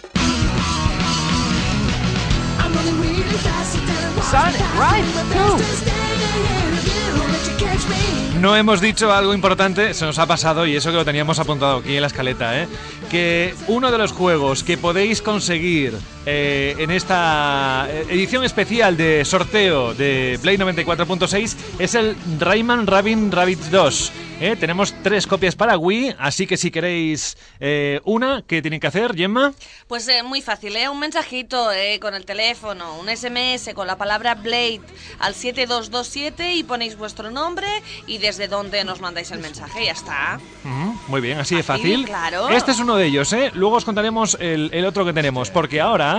[SPEAKER 3] No hemos dicho algo importante, se nos ha pasado y eso que lo teníamos apuntado aquí en la escaleta, ¿eh? que uno de los juegos que podéis conseguir eh, en esta eh, edición especial de sorteo de Play 94.6 es el Rayman Rabin Rabbids 2. ¿eh? Tenemos tres copias para Wii, así que si queréis eh, una, ¿qué tienen que hacer, Gemma?
[SPEAKER 6] Pues eh, muy fácil, ¿eh? Un mensajito eh, con el teléfono, un SMS con la palabra Blade al 7227 y ponéis vuestro nombre y desde dónde nos mandáis el mensaje, ya está.
[SPEAKER 3] Ujú, Muy bien, así de
[SPEAKER 6] Fácil,
[SPEAKER 3] fácil.
[SPEAKER 6] claro.
[SPEAKER 3] Este es uno de ellos, ¿eh? Luego os contaremos el, el otro que tenemos, porque ahora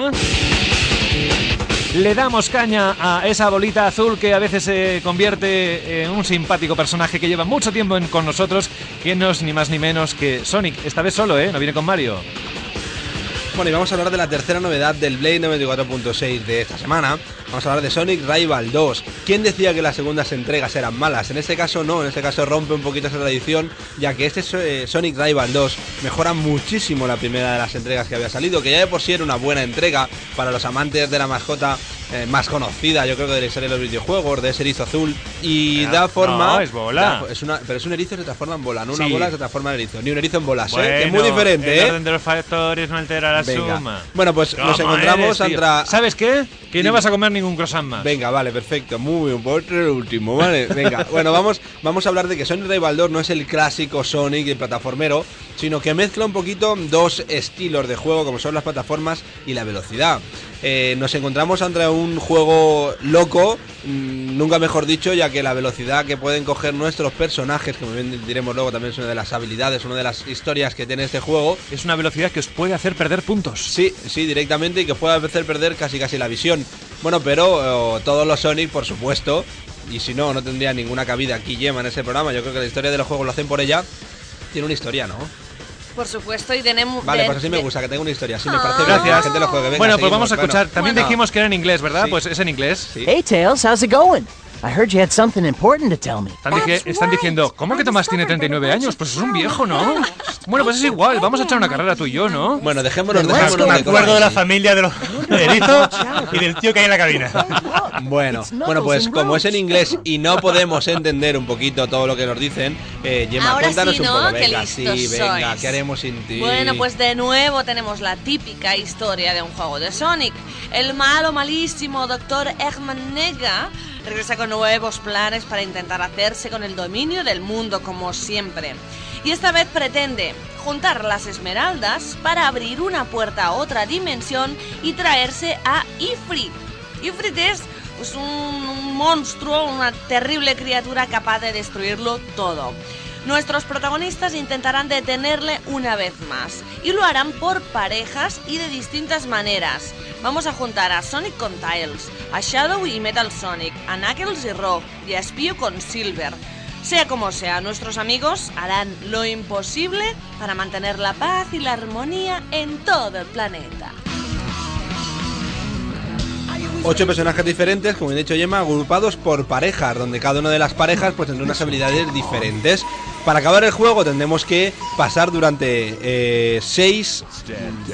[SPEAKER 3] le damos caña a esa bolita azul que a veces se convierte en un simpático personaje que lleva mucho tiempo con nosotros, que no es ni más ni menos que Sonic. Esta vez solo, ¿eh? No viene con Mario.
[SPEAKER 5] Bueno, y vamos a hablar de la tercera novedad del Blade 94.6 de esta semana. Vamos a hablar de Sonic Rival 2. ¿Quién decía que las segundas entregas eran malas? En este caso no, en este caso rompe un poquito esa tradición, ya que este eh, Sonic Rival 2 mejora muchísimo la primera de las entregas que había salido, que ya de por sí era una buena entrega para los amantes de la mascota eh, más conocida, yo creo que de la historia de los videojuegos, de ese erizo azul, y da forma...
[SPEAKER 3] no, es bola.
[SPEAKER 5] da- es una, pero es un erizo que se transforma en bola, no una bola que se transforma en erizo, ni un erizo en bolas, ¿eh? Que es muy diferente,
[SPEAKER 3] el
[SPEAKER 5] ¿eh?
[SPEAKER 3] orden de los factores no altera la
[SPEAKER 5] Venga.
[SPEAKER 3] suma.
[SPEAKER 5] Bueno, pues nos
[SPEAKER 3] ¿Cómo
[SPEAKER 5] encontramos
[SPEAKER 3] eres, ¿Sabes qué? Que no vas a comer ningún croissant más.
[SPEAKER 5] Venga, vale, perfecto. Muy bien, por el último, vale. Venga, [LAUGHS] bueno, vamos, vamos a hablar de que Sonic Rival 2 no es el clásico Sonic de plataformero, sino que mezcla un poquito dos estilos de juego, como son las plataformas y la velocidad. Eh, nos encontramos ante un juego loco, mm, nunca mejor dicho, ya que la velocidad que pueden coger nuestros personajes, como bien diremos luego, también es una de las habilidades, una de las historias que tiene este juego,
[SPEAKER 3] Es una velocidad que os puede hacer perder puntos.
[SPEAKER 5] Sí, sí, directamente y que pueda hacer perder casi casi la visión. Bueno, pero eh, todos los Sonic, por supuesto, y si no, no tendría ninguna cabida aquí Gemma en ese programa. Yo creo que la historia de los juegos lo hacen por ella. Tiene una historia, ¿no?
[SPEAKER 6] Por supuesto, y tenemos...
[SPEAKER 5] Vale,
[SPEAKER 6] de-
[SPEAKER 5] pues así me gusta, que tenga una historia. Así me
[SPEAKER 6] Ah.
[SPEAKER 5] parece bien que la
[SPEAKER 3] Gracias.
[SPEAKER 5] gente lo juegue. Venga,
[SPEAKER 3] bueno, pues
[SPEAKER 5] seguimos.
[SPEAKER 3] vamos a escuchar.
[SPEAKER 5] Bueno,
[SPEAKER 3] También
[SPEAKER 6] Bueno.
[SPEAKER 3] dijimos que era en inglés, ¿verdad?
[SPEAKER 5] Sí.
[SPEAKER 3] Pues es en inglés.
[SPEAKER 5] sí.
[SPEAKER 9] Hey, Tails, how's it going? I heard you had something important to tell me.
[SPEAKER 3] Están, dije- están diciendo, ¿cómo que Tomás tiene 39 años? Pues es un viejo, ¿no? Bueno, pues es igual, vamos a echar una carrera tú y yo, ¿no?
[SPEAKER 5] Bueno, dejémonos,
[SPEAKER 9] Let's
[SPEAKER 5] dejémonos.
[SPEAKER 4] Me acuerdo de la familia de los erizo y del tío que hay en la cabina.
[SPEAKER 5] Bueno, bueno, pues como es en inglés y no podemos entender un poquito todo lo que nos dicen, eh, Gemma,
[SPEAKER 6] Ahora
[SPEAKER 5] cuéntanos
[SPEAKER 6] sí,
[SPEAKER 5] un
[SPEAKER 6] ¿no?
[SPEAKER 5] poco.
[SPEAKER 6] Qué
[SPEAKER 5] Venga, sí, venga,
[SPEAKER 6] sois.
[SPEAKER 5] ¿qué haremos sin ti?
[SPEAKER 6] Bueno, pues de nuevo tenemos la típica historia de un juego de Sonic. El malo, malísimo Dr. Eggman Nega regresa con nuevos planes para intentar hacerse con el dominio del mundo como siempre. Y esta vez pretende juntar las esmeraldas para abrir una puerta a otra dimensión y traerse a Ifrit. Ifrit es pues, un, monstruo, una terrible criatura capaz de destruirlo todo. Nuestros protagonistas intentarán detenerle una vez más y lo harán por parejas y de distintas maneras. Vamos a juntar a Sonic con Tails, a Shadow y Metal Sonic, a Knuckles y Rogue y a Spio con Silver. Sea como sea, nuestros amigos harán lo imposible para mantener la paz y la armonía en todo el planeta.
[SPEAKER 5] Ocho personajes diferentes, como he dicho Gemma, agrupados por parejas, donde cada una de las parejas pues tendrá unas habilidades diferentes. Para acabar el juego tendremos que pasar durante eh, seis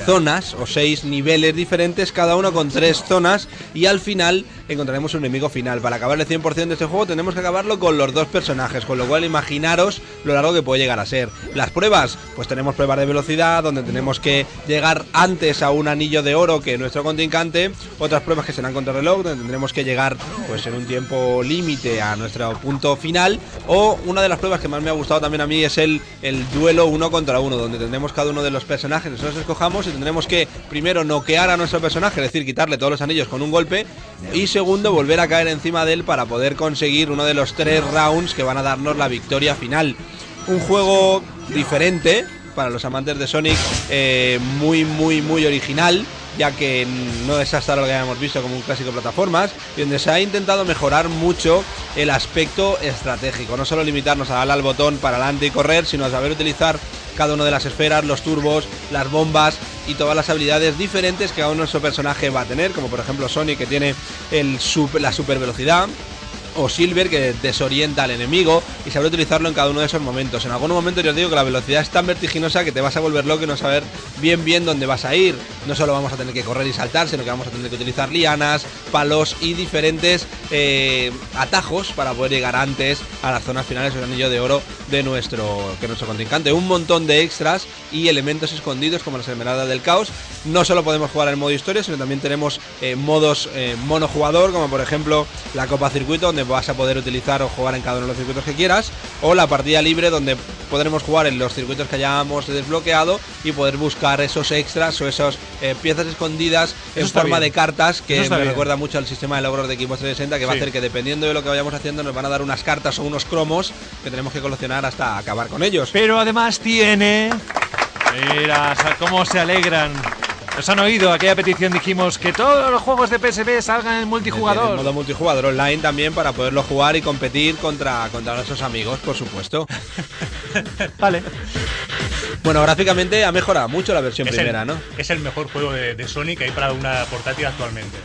[SPEAKER 5] zonas o seis niveles diferentes, cada uno con tres zonas, y al final encontraremos un enemigo final. Para acabar el 100% de este juego tenemos que acabarlo con los dos personajes, con lo cual imaginaros lo largo que puede llegar a ser. Las pruebas, pues tenemos pruebas de velocidad, donde tenemos que llegar antes a un anillo de oro que nuestro contrincante, otras pruebas que serán contra reloj, donde tendremos que llegar pues en un tiempo límite a nuestro punto final, o una de las pruebas que más me ha gustado también a mí es el, el duelo uno contra uno, donde tendremos cada uno de los personajes, nosotros escojamos y tendremos que primero noquear a nuestro personaje, es decir, quitarle todos los anillos con un golpe, y segundo, volver a caer encima de él para poder conseguir uno de los tres rounds que van a darnos la victoria final. Un juego diferente para los amantes de Sonic, eh, muy, muy, muy original ya que no es hasta lo que habíamos visto como un clásico de plataformas, y donde se ha intentado mejorar mucho el aspecto estratégico, no solo limitarnos a darle al botón para adelante y correr, sino a saber utilizar cada una de las esferas, los turbos, las bombas y todas las habilidades diferentes que cada uno de nuestro personaje va a tener, como por ejemplo Sonic que tiene la super velocidad, o Silver que desorienta al enemigo y saber utilizarlo en cada uno de esos momentos. En algunos momentos yo os digo que la velocidad es tan vertiginosa que te vas a volver loco y no saber bien bien dónde vas a ir. No solo vamos a tener que correr y saltar, sino que vamos a tener que utilizar lianas, palos y diferentes eh, atajos para poder llegar antes a las zonas finales del anillo de oro de nuestro, que nuestro contrincante. Un montón de extras y elementos escondidos como las esmeraldas del caos. No solo podemos jugar en modo historia, sino también tenemos eh, modos eh, monojugador, como por ejemplo la Copa Circuito, donde vas a poder utilizar o jugar en cada uno de los circuitos que quieras, o la partida libre, donde podremos jugar en los circuitos que hayamos desbloqueado y poder buscar esos extras o esas eh, piezas escondidas en forma de cartas, que me recuerda mucho al sistema de logros de Equipo 360, que va a hacer que dependiendo de lo que vayamos haciendo, nos van a dar unas cartas o unos cromos que tenemos que coleccionar hasta acabar con ellos.
[SPEAKER 3] Pero además tiene. Mira, cómo se alegran nos han oído aquella petición, dijimos que todos los juegos de PSP salgan en multijugador. En
[SPEAKER 5] modo multijugador online también para poderlo jugar y competir contra, contra nuestros amigos, por supuesto. [LAUGHS]
[SPEAKER 3] vale.
[SPEAKER 5] Bueno, gráficamente ha mejorado mucho la versión primera, ¿no?
[SPEAKER 4] Es el mejor juego de, Sonic que hay para una portátil actualmente.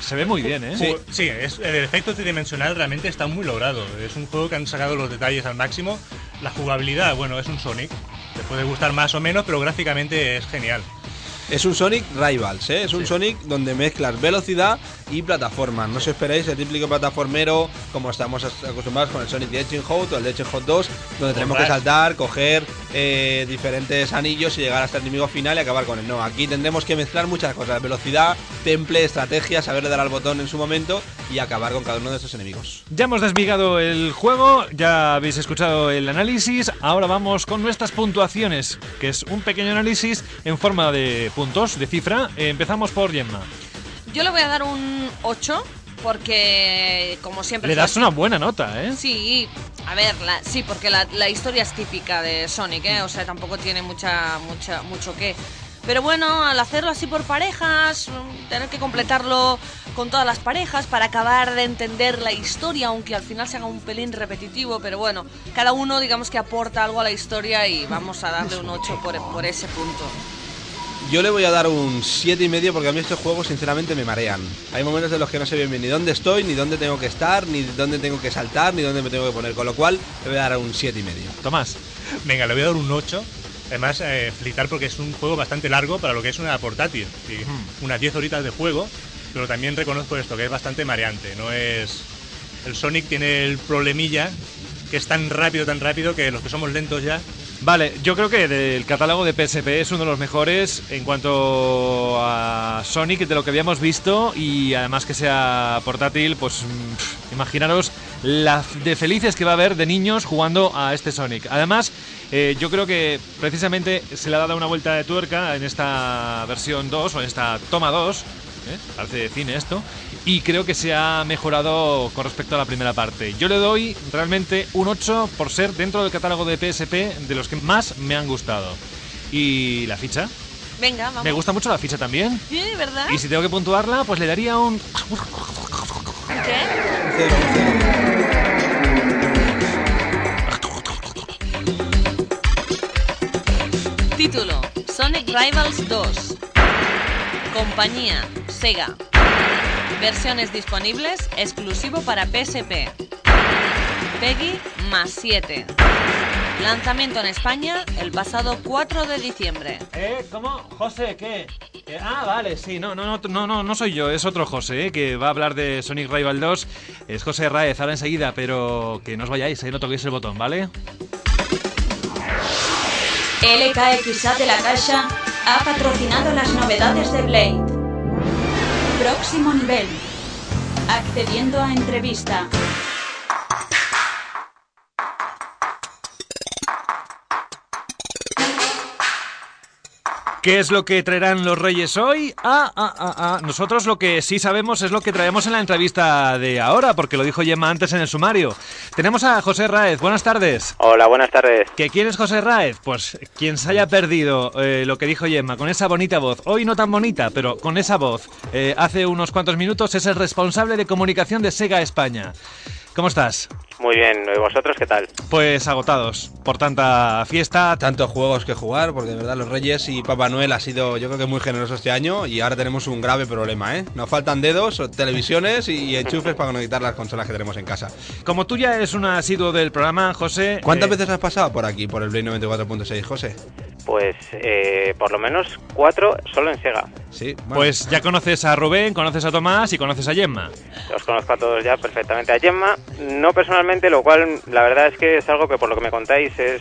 [SPEAKER 3] Se ve muy bien, ¿eh?
[SPEAKER 4] Sí, es, el efecto tridimensional realmente está muy logrado. Es un juego que han sacado los detalles al máximo. La jugabilidad, bueno, es un Sonic. Te puede gustar más o menos, pero gráficamente es genial.
[SPEAKER 5] Es un Sonic Rivals, ¿eh? es un Sonic donde mezclas velocidad y plataforma. No os esperéis el típico plataformero como estamos acostumbrados con el Sonic the Hedgehog o el Hedgehog Hot 2, donde tenemos que saltar, coger eh, diferentes anillos y llegar hasta el enemigo final y acabar con él. No, aquí tendremos que mezclar muchas cosas: velocidad, temple, estrategia, saberle dar al botón en su momento y acabar con cada uno de estos enemigos.
[SPEAKER 3] Ya hemos desmigado el juego, ya habéis escuchado el análisis. Ahora vamos con nuestras puntuaciones, que es un pequeño análisis en forma de puntos de cifra. empezamos por Gemma.
[SPEAKER 6] Yo le voy a dar un 8 porque como siempre
[SPEAKER 3] le das una buena nota eh
[SPEAKER 6] sí a ver sí porque la, historia es típica de Sonic ¿eh? o sea tampoco tiene mucha mucha mucho que pero bueno al hacerlo así por parejas tener que completarlo con todas las parejas para acabar de entender la historia aunque al final se haga un pelín repetitivo pero bueno cada uno digamos que aporta algo a la historia y vamos a darle un 8 por, por ese punto
[SPEAKER 5] yo le voy a dar un 7 y medio porque a mí estos juegos sinceramente me marean. Hay momentos en los que no sé bien, ni dónde estoy, ni dónde tengo que estar, ni dónde tengo que saltar, ni dónde me tengo que poner. Con lo cual le voy a dar un 7 y medio.
[SPEAKER 3] Tomás.
[SPEAKER 4] Venga, le voy a dar un 8. Además, eh, flipar porque es un juego bastante largo para lo que es una portátil. Unas 10 horitas de juego, pero también reconozco esto, que es bastante mareante. No es... El Sonic tiene el problemilla que es tan rápido, tan rápido que los que somos lentos ya
[SPEAKER 3] Vale, yo creo que del catálogo de PSP es uno de los mejores en cuanto a Sonic de lo que habíamos visto y además que sea portátil, pues imaginaros la de felices que va a haber de niños jugando a este Sonic. Además, eh, yo creo que precisamente se le ha dado una vuelta de tuerca en esta versión 2 o en esta toma 2 ¿eh? parece de cine esto, y creo que se ha mejorado con respecto a la primera parte. Yo le doy realmente un 8 por ser dentro del catálogo de PSP de los que más me han gustado. ¿Y la ficha?
[SPEAKER 6] Venga, vamos.
[SPEAKER 3] Me gusta mucho la ficha también.
[SPEAKER 6] Sí, ¿verdad?
[SPEAKER 3] Y si tengo que puntuarla, pues le daría un...
[SPEAKER 6] ¿Qué? Título: Sonic Rivals 2. Compañía: Sega. Versiones disponibles exclusivo para PSP. Peggy más 7. Lanzamiento en España el pasado 4 de diciembre.
[SPEAKER 3] ¿Eh? ¿Cómo? José, ¿qué? Eh, ah, vale, sí, no, no, no, no, no, no soy yo, es otro José, eh, que va a hablar de Sonic Rival 2. Es José Raez, ahora enseguida, pero que no os vayáis, eh, no toquéis el botón, ¿vale?
[SPEAKER 2] LKXA de la Caixa ha patrocinado las novedades de Blade. Próximo nivel. Accediendo a entrevista.
[SPEAKER 3] ¿Qué es lo que traerán los reyes hoy? Ah, ah, ah, ah. Nosotros lo que sí sabemos es lo que traemos en la entrevista de ahora, porque lo dijo Gemma antes en el sumario. Tenemos a José Raez. Buenas tardes.
[SPEAKER 10] Hola, buenas tardes.
[SPEAKER 3] ¿Que quién es José Raez? Pues quien se haya perdido eh, lo que dijo Gemma, con esa bonita voz, hoy no tan bonita, pero con esa voz, eh, hace unos cuantos minutos es el responsable de comunicación de Sega España. ¿Cómo estás?
[SPEAKER 10] Muy bien, ¿y vosotros qué tal?
[SPEAKER 3] Pues agotados por tanta fiesta.
[SPEAKER 5] Tantos juegos que jugar, porque de verdad los Reyes y Papá Noel ha sido, yo creo que muy generoso este año y ahora tenemos un grave problema, ¿eh? Nos faltan dedos, televisiones y enchufes para conectar las consolas que tenemos en casa.
[SPEAKER 3] Como tú ya eres un asiduo del programa, José.
[SPEAKER 5] ¿Cuántas
[SPEAKER 3] eh,
[SPEAKER 5] veces has pasado por aquí, por el Play 94.6, José?
[SPEAKER 10] Pues eh, por lo menos cuatro solo en Sega.
[SPEAKER 5] Sí, bueno.
[SPEAKER 3] Pues ya conoces a Rubén, conoces a Tomás y conoces a Gemma.
[SPEAKER 10] Los conozco a todos ya perfectamente. A Gemma, no personalmente, lo cual la verdad es que es algo que por lo que me contáis es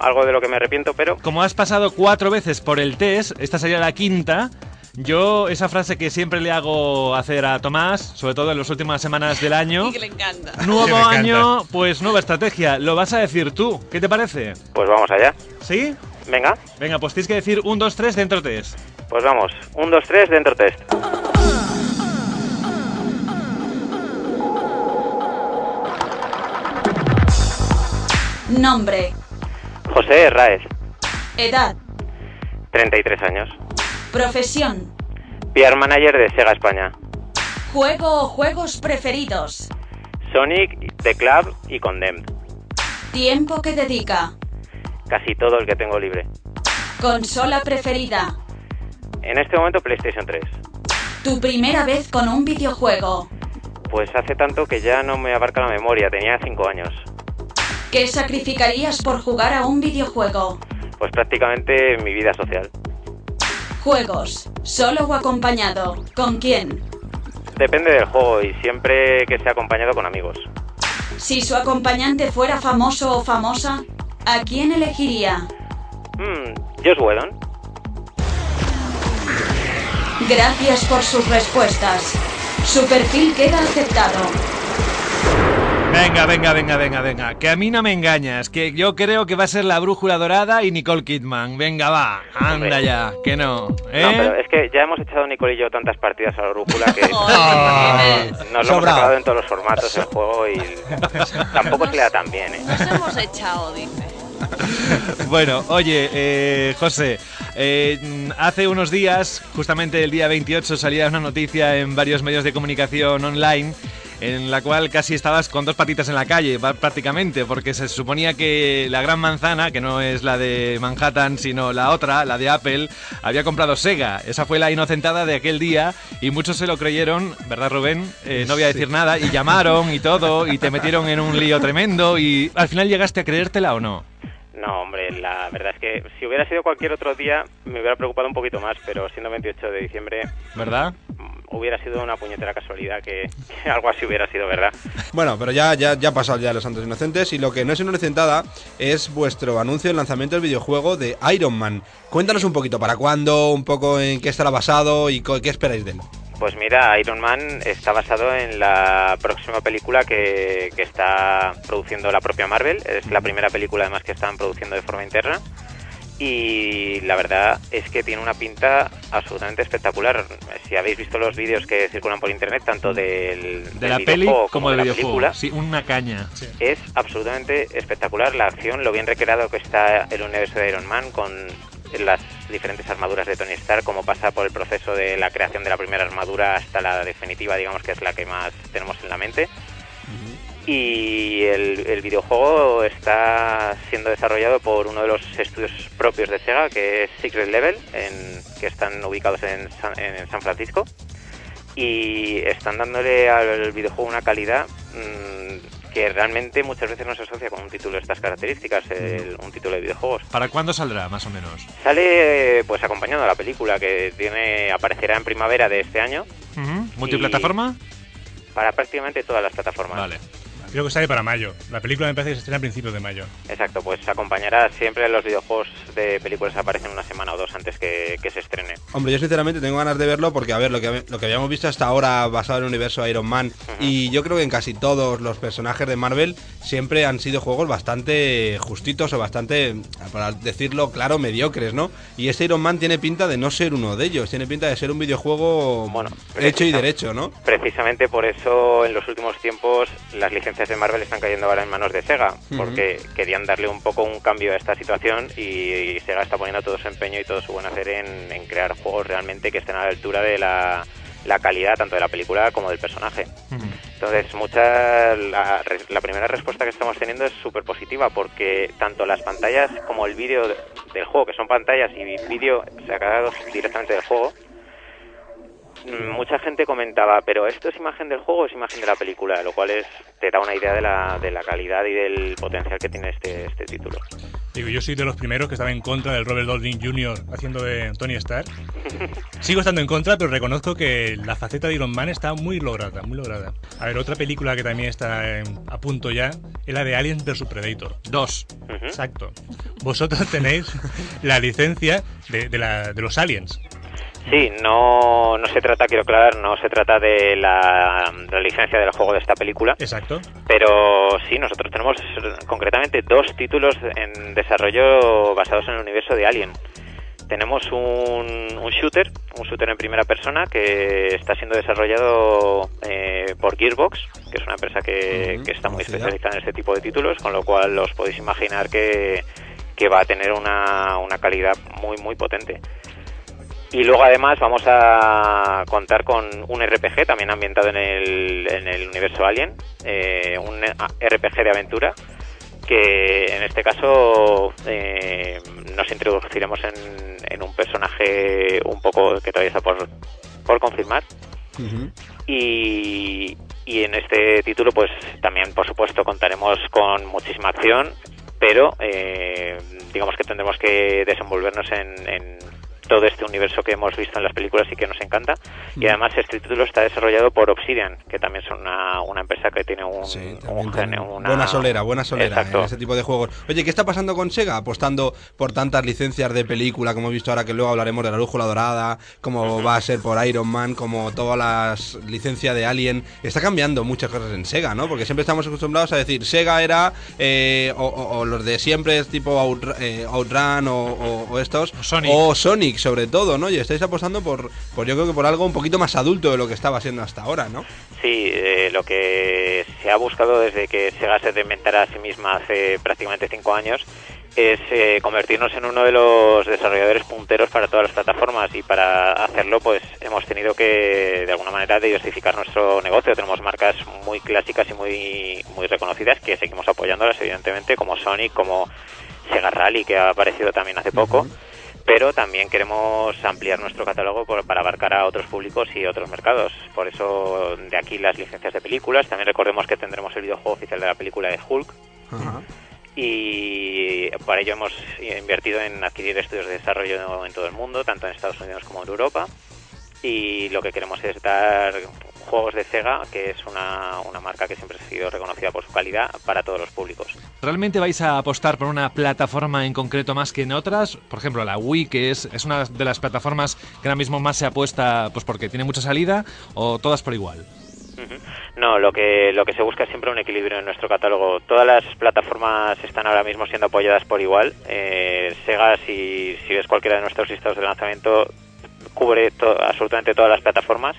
[SPEAKER 10] algo de lo que me arrepiento, pero
[SPEAKER 3] Como has pasado cuatro veces por el test, esta sería la quinta. Yo, esa frase que siempre le hago hacer a Tomás, sobre todo en las últimas semanas del año. [LAUGHS]
[SPEAKER 6] Y que le encanta.
[SPEAKER 3] Nuevo [LAUGHS]
[SPEAKER 4] encanta.
[SPEAKER 3] año, pues nueva estrategia. Lo vas a decir tú. ¿Qué te parece?
[SPEAKER 10] pues vamos allá.
[SPEAKER 3] ¿Sí?
[SPEAKER 10] Venga,
[SPEAKER 3] Venga, pues tienes que decir un, dos, tres dentro test.
[SPEAKER 10] pues vamos. Un, dos, tres, dentro test.
[SPEAKER 2] Nombre.
[SPEAKER 10] José Raez,
[SPEAKER 2] Edad.
[SPEAKER 10] 33 años.
[SPEAKER 2] Profesión.
[SPEAKER 10] PR Manager de Sega España.
[SPEAKER 2] Juego o juegos preferidos.
[SPEAKER 10] Sonic, The Club y Condemned.
[SPEAKER 2] Tiempo que dedica.
[SPEAKER 10] Casi todo el que tengo libre.
[SPEAKER 2] Consola preferida.
[SPEAKER 10] En este momento PlayStation 3.
[SPEAKER 2] Tu primera vez con un videojuego.
[SPEAKER 10] Pues hace tanto que ya no me abarca la memoria, tenía 5 años.
[SPEAKER 2] ¿Qué sacrificarías por jugar a un videojuego?
[SPEAKER 10] Pues prácticamente mi vida social.
[SPEAKER 2] Juegos. Solo o acompañado. ¿Con quién?
[SPEAKER 10] Depende del juego y siempre que sea acompañado con amigos.
[SPEAKER 2] Si su acompañante fuera famoso o famosa, ¿a quién elegiría?
[SPEAKER 10] Hmm, Josh Whedon.
[SPEAKER 2] Gracias por sus respuestas. Su perfil queda aceptado.
[SPEAKER 3] Venga, venga, venga, venga, venga. Que a mí no me engañas. Que yo creo que va a ser la brújula dorada y Nicole Kidman. Venga, va. Anda
[SPEAKER 10] Hombre.
[SPEAKER 3] ya. Que no. ¿eh?
[SPEAKER 10] No, pero es que ya hemos echado Nicole y yo tantas partidas a la brújula que [LAUGHS] nos lo hemos acabado en todos los formatos el juego y tampoco se le da tan bien, ¿eh?
[SPEAKER 6] Nos hemos echado, dice. [LAUGHS]
[SPEAKER 3] Bueno, oye, eh, José, eh, hace unos días, justamente el día 28, salía una noticia en varios medios de comunicación online en la cual casi estabas con dos patitas en la calle, prácticamente, porque se suponía que la gran manzana, que no es la de Manhattan, sino la otra, la de Apple, había comprado Sega. Esa fue la inocentada de aquel día y muchos se lo creyeron, ¿verdad, Rubén? Eh, no voy a decir nada, y llamaron y todo, y te metieron en un lío tremendo, y al final llegaste a creértela o no.
[SPEAKER 10] No, hombre, la verdad es que si hubiera sido cualquier otro día me hubiera preocupado un poquito más, pero siendo 28 de diciembre
[SPEAKER 3] ¿Verdad?
[SPEAKER 10] Hubiera sido una puñetera casualidad que, que algo así hubiera sido verdad.
[SPEAKER 5] Bueno, pero ya, ya, ya ha pasado el día de los Santos Inocentes y lo que no es inocentada es vuestro anuncio del lanzamiento del videojuego de Iron Man. Cuéntanos un poquito, ¿para cuándo? Un poco en qué estará basado y qué esperáis de él.
[SPEAKER 10] Pues mira, Iron Man está basado en la próxima película que, que está produciendo la propia Marvel. Es la primera película además que están produciendo de forma interna. Y la verdad es que tiene una pinta absolutamente espectacular. Si habéis visto los vídeos que circulan por internet, tanto del,
[SPEAKER 3] De
[SPEAKER 10] del
[SPEAKER 3] la peli
[SPEAKER 10] videojuego
[SPEAKER 3] como
[SPEAKER 10] de
[SPEAKER 3] del
[SPEAKER 10] la
[SPEAKER 3] videojuego.
[SPEAKER 10] película,
[SPEAKER 3] Sí, una caña.
[SPEAKER 10] es absolutamente espectacular la acción, lo bien recreado que está el universo de Iron Man con las diferentes armaduras de Tony Stark, como pasa por el proceso de la creación de la primera armadura hasta la definitiva, digamos que es la que más tenemos en la mente. Y el, el videojuego está siendo desarrollado por uno de los estudios propios de Sega, que es Secret Level, en- que están ubicados en San, en San Francisco. Y están dándole al videojuego una calidad mm, que realmente muchas veces no se asocia con un título de estas características, el- un título de videojuegos.
[SPEAKER 3] ¿Para cuándo saldrá, más o menos?
[SPEAKER 10] Sale pues acompañando a la película que tiene aparecerá en primavera de este año.
[SPEAKER 3] ¿Multiplataforma?
[SPEAKER 10] para prácticamente todas las plataformas.
[SPEAKER 3] Vale.
[SPEAKER 4] Creo que sale para mayo. La película me parece que se estrena a principios de mayo.
[SPEAKER 10] Exacto, pues acompañará siempre los videojuegos de películas aparecen una semana o dos antes que, que se estrene.
[SPEAKER 5] Hombre, yo sinceramente tengo ganas de verlo porque, a ver, lo que, lo que habíamos visto hasta ahora basado en el universo Iron Man y yo creo que en casi todos los personajes de Marvel siempre han sido juegos bastante justitos o bastante, para decirlo claro, mediocres, ¿no? Y este Iron Man tiene pinta de no ser uno de ellos, tiene pinta de ser un videojuego hecho y derecho, ¿no?
[SPEAKER 10] Precisamente por eso en los últimos tiempos las licencias de Marvel están cayendo ahora en manos de Sega, porque querían darle un poco un cambio a esta situación y, y Sega está poniendo todo su empeño y todo su buen hacer en, en crear juegos realmente que estén a la altura de la, la calidad tanto de la película como del personaje. Entonces, mucha, la, la primera respuesta que estamos teniendo es súper positiva porque tanto las pantallas como el vídeo de- del juego, que son pantallas y vídeo sacados directamente del juego, mucha gente comentaba, pero esto es imagen del juego o es imagen de la película, lo cual es te da una idea de la, de la calidad y del potencial que tiene este, este título.
[SPEAKER 4] Digo, yo soy de los primeros que estaba en contra del Robert Downey Jr. haciendo de Tony Stark. [LAUGHS] Sigo estando en contra, pero reconozco que la faceta de Iron Man está muy lograda, muy lograda. A ver, otra película que también está a punto ya es la de Aliens vs Predator.
[SPEAKER 3] Dos.
[SPEAKER 4] Exacto. Vosotros tenéis la licencia de, de la- de los aliens.
[SPEAKER 10] Sí, no, no se trata, quiero aclarar, no se trata de la, de la licencia del juego de esta película.
[SPEAKER 4] Exacto.
[SPEAKER 10] Pero sí, nosotros tenemos concretamente dos títulos en desarrollo basados en el universo de Alien. Tenemos un, un shooter, un shooter en primera persona que está siendo desarrollado eh, por Gearbox, que es una empresa que, está muy
[SPEAKER 5] conocida.
[SPEAKER 10] especializada en este tipo de títulos, con lo cual os podéis imaginar que, que va a tener una, una calidad muy, muy potente. Y luego además vamos a contar con un RPG también ambientado en el, en el universo Alien, eh, un RPG de aventura que en este caso eh, nos introduciremos en, en un personaje un poco que todavía está por, por confirmar. Y, y en este título pues también por supuesto contaremos con muchísima acción pero eh, digamos que tendremos que desenvolvernos en, en todo este universo que hemos visto en las películas y que nos encanta y además este título está desarrollado por Obsidian que también son una, una empresa que tiene un, un gen- una-
[SPEAKER 5] Buena solera, buena solera
[SPEAKER 10] Exacto.
[SPEAKER 5] en ese tipo de juegos. Oye, ¿qué está pasando con Sega? Apostando por tantas licencias de película, como hemos visto ahora que luego hablaremos de la Lújula Dorada, como va a ser por Iron Man, como todas las licencias de Alien. Está cambiando muchas cosas en Sega, ¿no? Porque siempre estamos acostumbrados a decir, Sega era, eh, o, o- o los de siempre, tipo Outra- eh, Outrun o, o- o estos,
[SPEAKER 3] Sonic.
[SPEAKER 5] o Sonic sobre todo, ¿no? Y estáis apostando por, por, yo creo que por algo un poquito más adulto de lo que estaba siendo hasta ahora, ¿no?
[SPEAKER 10] Sí, eh, lo que se ha buscado desde que Sega se reinventara a sí misma hace prácticamente cinco años es eh, convertirnos en uno de los desarrolladores punteros para todas las plataformas y para hacerlo pues hemos tenido que de alguna manera diversificar nuestro negocio. Tenemos marcas muy clásicas y muy, muy reconocidas que seguimos apoyándolas evidentemente como Sonic, como Sega Rally que ha aparecido también hace poco pero también queremos ampliar nuestro catálogo por- para abarcar a otros públicos y otros mercados. Por eso, de aquí las licencias de películas. También recordemos que tendremos el videojuego oficial de la película de Hulk. Y para ello hemos invertido en adquirir estudios de desarrollo en todo el mundo, tanto en Estados Unidos como en Europa. Y lo que queremos es dar juegos de Sega, que es una, una marca que siempre ha sido reconocida por su calidad para todos los públicos.
[SPEAKER 3] ¿Realmente vais a apostar por una plataforma en concreto más que en otras? Por ejemplo, la Wii, que es, es una de las plataformas que ahora mismo más se apuesta pues porque tiene mucha salida, o todas por igual.
[SPEAKER 10] No, lo que, lo que se busca es siempre un equilibrio en nuestro catálogo. Todas las plataformas están ahora mismo siendo apoyadas por igual. Eh, Sega, si, si ves cualquiera de nuestros listados de lanzamiento, cubre to- absolutamente todas las plataformas.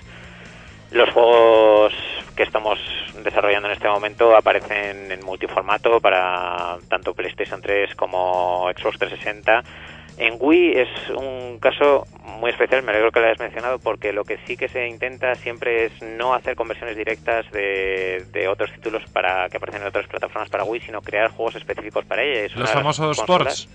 [SPEAKER 10] Los juegos que estamos desarrollando en este momento aparecen en multiformato para tanto PlayStation 3 como Xbox 360. En Wii es un caso muy especial, me alegro que lo hayas mencionado, porque lo que sí que se intenta siempre es no hacer conversiones directas de, de otros títulos para que aparecen en otras plataformas para Wii, sino crear juegos específicos para ella. Es
[SPEAKER 3] Los famosos ports.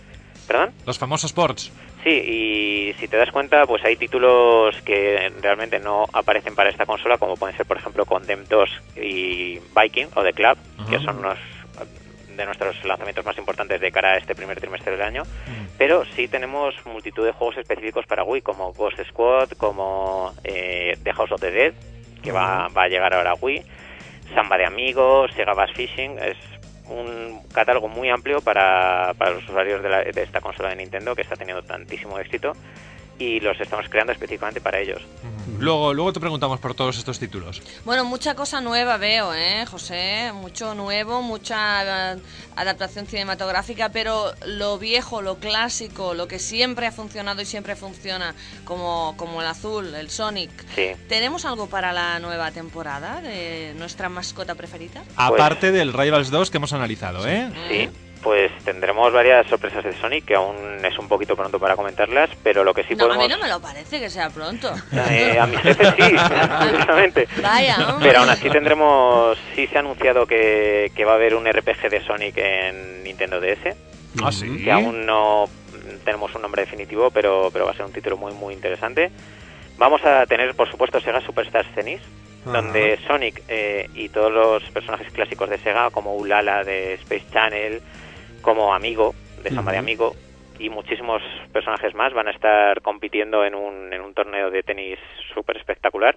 [SPEAKER 10] ¿Perdón?
[SPEAKER 3] Los famosos ports.
[SPEAKER 10] Sí, y si te das cuenta, pues hay títulos que realmente no aparecen para esta consola, como pueden ser, por ejemplo, Condemned 2 y Viking o The Club, que son unos de nuestros lanzamientos más importantes de cara a este primer trimestre del año. Pero sí tenemos multitud de juegos específicos para Wii, como Ghost Squad, como eh, The House of the Dead, que va, va a llegar ahora a Wii, Samba de Amigos, Sega Bass Fishing, es un catálogo muy amplio para, para los usuarios de, la- de esta consola de Nintendo que está teniendo tantísimo éxito y los estamos creando específicamente para ellos.
[SPEAKER 3] Luego, luego te preguntamos por todos estos títulos.
[SPEAKER 6] Bueno, mucha cosa nueva veo, ¿eh, José? Mucho nuevo, mucha eh, adaptación cinematográfica, pero lo viejo, lo clásico, lo que siempre ha funcionado y siempre funciona, como, como el azul, el Sonic.
[SPEAKER 10] Sí.
[SPEAKER 6] ¿Tenemos algo para la nueva temporada de nuestra mascota preferida?
[SPEAKER 3] Aparte del Rivals 2 que hemos analizado, ¿eh?
[SPEAKER 10] Sí, pues tendremos varias sorpresas de Sonic que aún es un poquito pronto para comentarlas, pero lo que sí
[SPEAKER 6] no, a
[SPEAKER 10] podemos...
[SPEAKER 6] mí no me lo parece que sea pronto.
[SPEAKER 10] Eh, a mis jefes sí, [LAUGHS] precisamente.
[SPEAKER 6] Vaya, hombre.
[SPEAKER 10] Pero aún así tendremos, sí se ha anunciado que, que va a haber un RPG de Sonic en Nintendo DS.
[SPEAKER 3] Ah, sí.
[SPEAKER 10] Que aún no tenemos un nombre definitivo, pero, pero va a ser un título muy, muy interesante. Vamos a tener, por supuesto, Sega Superstars Tennis, donde Sonic eh, y todos los personajes clásicos de Sega, como Ulala de Space Channel, como Amigo, de Samba de
[SPEAKER 5] Ujú.
[SPEAKER 10] Amigo, y muchísimos personajes más van a estar compitiendo en un, en un torneo de tenis súper espectacular.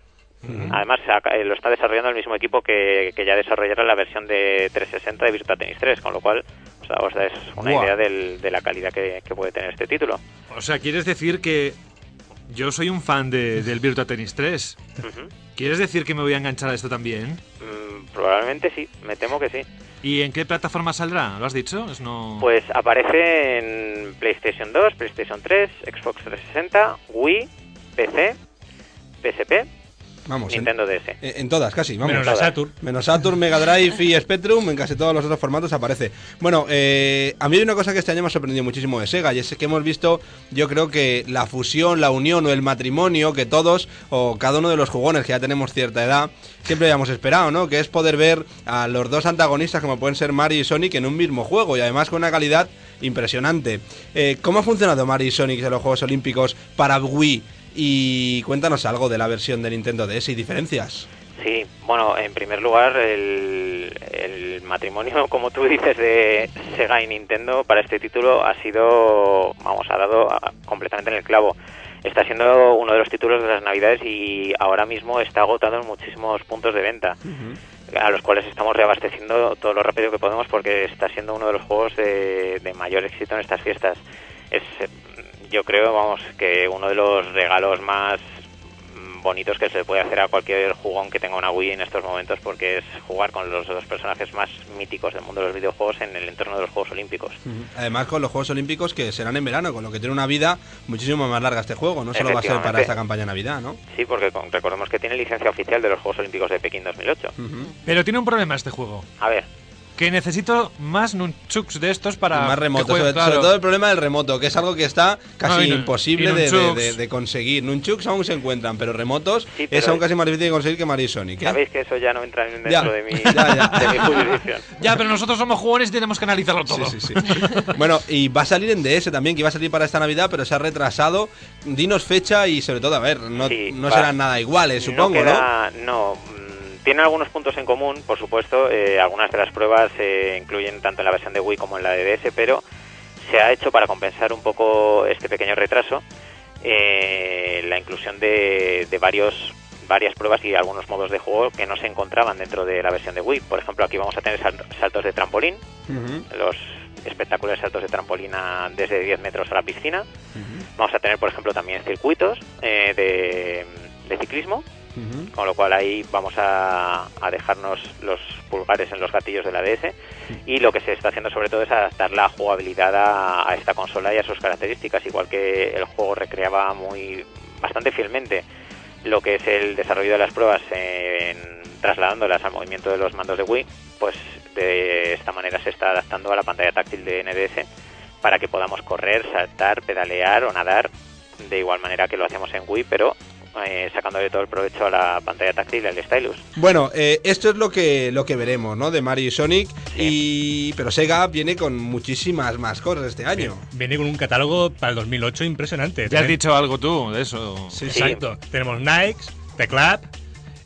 [SPEAKER 10] Además, eh, lo está desarrollando el mismo equipo que, que ya desarrollará la versión de 360 de Virtua Tennis 3, con lo cual o sea, os dais una idea del- de la calidad que, que puede tener este título.
[SPEAKER 3] O sea, ¿quieres decir que yo soy un fan de- del Virtua Tennis 3?
[SPEAKER 10] Ujú.
[SPEAKER 3] ¿Quieres decir que me voy a enganchar a esto también?
[SPEAKER 10] Mm, probablemente sí, me temo que sí.
[SPEAKER 3] ¿Y en qué plataforma saldrá? ¿Lo has dicho? Es no...
[SPEAKER 10] Pues aparece en PlayStation 2, PlayStation 3, Xbox 360, Wii, PC, PSP,
[SPEAKER 5] Vamos, en,
[SPEAKER 10] Nintendo DS.
[SPEAKER 5] en- en todas casi, vamos.
[SPEAKER 4] Menos la. Saturn.
[SPEAKER 5] Menos Saturn, Mega Drive y Spectrum, en casi todos los otros formatos aparece. Bueno, eh, a mí hay una cosa que este año me ha sorprendido muchísimo de Sega, y es que hemos visto, yo creo que la fusión, la unión o el matrimonio que todos, o cada uno de los jugones que ya tenemos cierta edad, siempre habíamos esperado, ¿no? Que es poder ver a los dos antagonistas como pueden ser Mario y Sonic en un mismo juego, y además con una calidad impresionante. Eh, ¿Cómo ha funcionado Mario y Sonic en los Juegos Olímpicos para Wii? Y cuéntanos algo de la versión de Nintendo DS y diferencias.
[SPEAKER 10] Sí, bueno, en primer lugar, el, el matrimonio, [LAUGHS] como tú dices, de Sega y Nintendo para este título ha sido, vamos, ha dado a- completamente en el clavo. Está siendo uno de los títulos de las Navidades y ahora mismo está agotado en muchísimos puntos de venta, a los cuales estamos reabasteciendo todo lo rápido que podemos porque está siendo uno de los juegos de, de mayor éxito en estas fiestas. Es, yo creo, vamos, que uno de los regalos más bonitos que se le puede hacer a cualquier jugón que tenga una Wii en estos momentos porque es jugar con los dos personajes más míticos del mundo de los videojuegos en el entorno de los Juegos Olímpicos.
[SPEAKER 5] Además con los Juegos Olímpicos que serán en verano, con lo que tiene una vida muchísimo más larga este juego. No solo va a ser para esta campaña de Navidad, ¿no?
[SPEAKER 10] Sí, porque con- recordemos que tiene licencia oficial de los Juegos Olímpicos de Pekín 2008.
[SPEAKER 3] Pero tiene un problema este juego.
[SPEAKER 10] A ver,
[SPEAKER 3] Que necesito más nunchucks de estos para...
[SPEAKER 5] más
[SPEAKER 3] que
[SPEAKER 5] remoto,
[SPEAKER 3] juegue-
[SPEAKER 5] sobre,
[SPEAKER 3] claro.
[SPEAKER 5] sobre todo el problema del remoto, que es algo que está casi
[SPEAKER 3] No,
[SPEAKER 5] imposible de, de-
[SPEAKER 3] nunchucks.
[SPEAKER 5] de- de conseguir. Nunchuks aún se encuentran, pero remotos
[SPEAKER 10] Sí,
[SPEAKER 5] es aún casi más difícil de conseguir que Mario Sonic. ¿eh?
[SPEAKER 10] sabéis que eso ya no entra dentro
[SPEAKER 5] Ya,
[SPEAKER 10] de, mi, [LAUGHS]
[SPEAKER 5] ya, ya.
[SPEAKER 10] de mi jurisdicción. [LAUGHS]
[SPEAKER 3] Ya, pero nosotros somos jugones y tenemos que analizarlo todo.
[SPEAKER 5] Sí, sí, sí. bueno, y va a salir en DS también, que iba a salir para esta Navidad, pero se ha retrasado. Dinos fecha y sobre todo, a ver, no,
[SPEAKER 10] Sí,
[SPEAKER 5] no serán nada iguales, supongo,
[SPEAKER 10] no queda- no, tienen algunos puntos en común, por supuesto. eh, algunas de las pruebas se incluyen tanto en la versión de Wii como en la de DS, pero se ha hecho para compensar un poco este pequeño retraso eh, la inclusión de, de varios varias pruebas y algunos modos de juego que no se encontraban dentro de la versión de Wii. Por ejemplo, aquí vamos a tener sal- saltos de trampolín, los espectaculares saltos de trampolín a- desde 10 metros a la piscina. Vamos a tener, por ejemplo, también circuitos eh, de, de ciclismo con lo cual ahí vamos a, a dejarnos los pulgares en los gatillos de la DS y lo que se está haciendo sobre todo es adaptar la jugabilidad a, a esta consola y a sus características, igual que el juego recreaba muy bastante fielmente lo que es el desarrollo de las pruebas en, trasladándolas al movimiento de los mandos de Wii, pues de esta manera se está adaptando a la pantalla táctil de NDS para que podamos correr, saltar, pedalear o nadar de igual manera que lo hacemos en Wii, pero eh, sacándole todo el provecho a la pantalla táctil al stylus.
[SPEAKER 5] Bueno, eh, esto es lo que, lo que veremos, ¿no? De Mario y Sonic. Y, pero Sega viene con muchísimas más cosas este año.
[SPEAKER 4] Viene con un catálogo para el 2008 impresionante.
[SPEAKER 3] Ya has dicho algo tú de eso.
[SPEAKER 4] Sí, exacto. Tenemos Nike, The Club,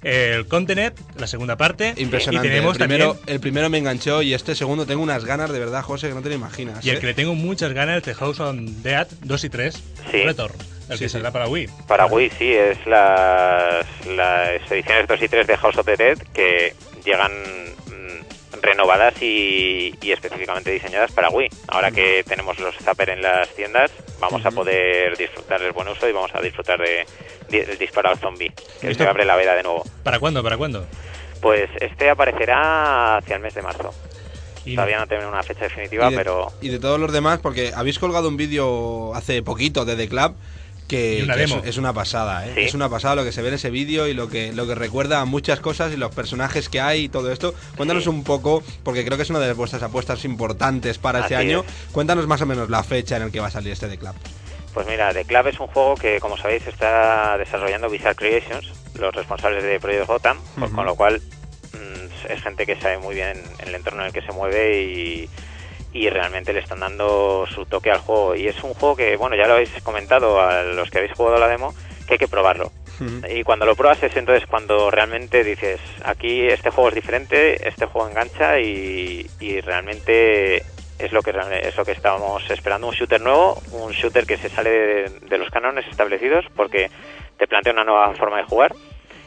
[SPEAKER 4] el Continent, la segunda parte.
[SPEAKER 5] Impresionante.
[SPEAKER 4] Y tenemos
[SPEAKER 5] el, primero,
[SPEAKER 4] también,
[SPEAKER 5] el primero me enganchó y este segundo tengo unas ganas de verdad, José, que no te lo imaginas.
[SPEAKER 4] y el
[SPEAKER 5] ¿eh?
[SPEAKER 4] que le tengo muchas ganas, The House on Dead 2 y 3,
[SPEAKER 10] Sí.
[SPEAKER 4] Return, el
[SPEAKER 5] Sí,
[SPEAKER 4] que
[SPEAKER 5] sí.
[SPEAKER 4] saldrá para Wii.
[SPEAKER 10] Para Wii sí, es las, las ediciones 2 y 3 de House of the Dead que llegan mm, renovadas y, y específicamente diseñadas para Wii. Ahora que tenemos los Zapper en las tiendas, vamos a poder disfrutar del buen uso y vamos a disfrutar de, de- del disparo al zombie, que
[SPEAKER 4] ¿Esto?
[SPEAKER 10] se abre la veda de nuevo.
[SPEAKER 4] ¿Para cuándo? ¿Para cuándo?
[SPEAKER 10] Pues este aparecerá hacia el mes de marzo.
[SPEAKER 4] Y
[SPEAKER 10] Todavía no tenemos una fecha definitiva,
[SPEAKER 5] y de,
[SPEAKER 10] pero
[SPEAKER 5] y de todos los demás, porque habéis colgado un vídeo hace poquito de The Club que,
[SPEAKER 4] Y una
[SPEAKER 5] que
[SPEAKER 4] demo.
[SPEAKER 5] Es, es una pasada, ¿eh?
[SPEAKER 10] Sí.
[SPEAKER 5] Es una pasada lo que se ve en ese vídeo y lo que, lo que recuerda a muchas cosas y los personajes que hay y todo esto. Cuéntanos
[SPEAKER 10] Sí.
[SPEAKER 5] un poco, porque creo que es una de vuestras apuestas importantes para este año.
[SPEAKER 10] es.
[SPEAKER 5] Cuéntanos más o menos la fecha en el que va a salir este The Club.
[SPEAKER 10] Pues mira, The Club es un juego que, como sabéis, está desarrollando Bizarre Creations, los responsables de Project Gotham, pues con lo cual mm, es gente que sabe muy bien en el entorno en el que se mueve y, y realmente le están dando su toque al juego. Y es un juego que, bueno, ya lo habéis comentado a los que habéis jugado la demo, que hay que probarlo. Y cuando lo pruebas es entonces cuando realmente dices, aquí este juego es diferente, este juego engancha y, y realmente es lo que es lo que estábamos esperando, un shooter nuevo, un shooter que se sale de, de los cánones establecidos porque te plantea una nueva forma de jugar.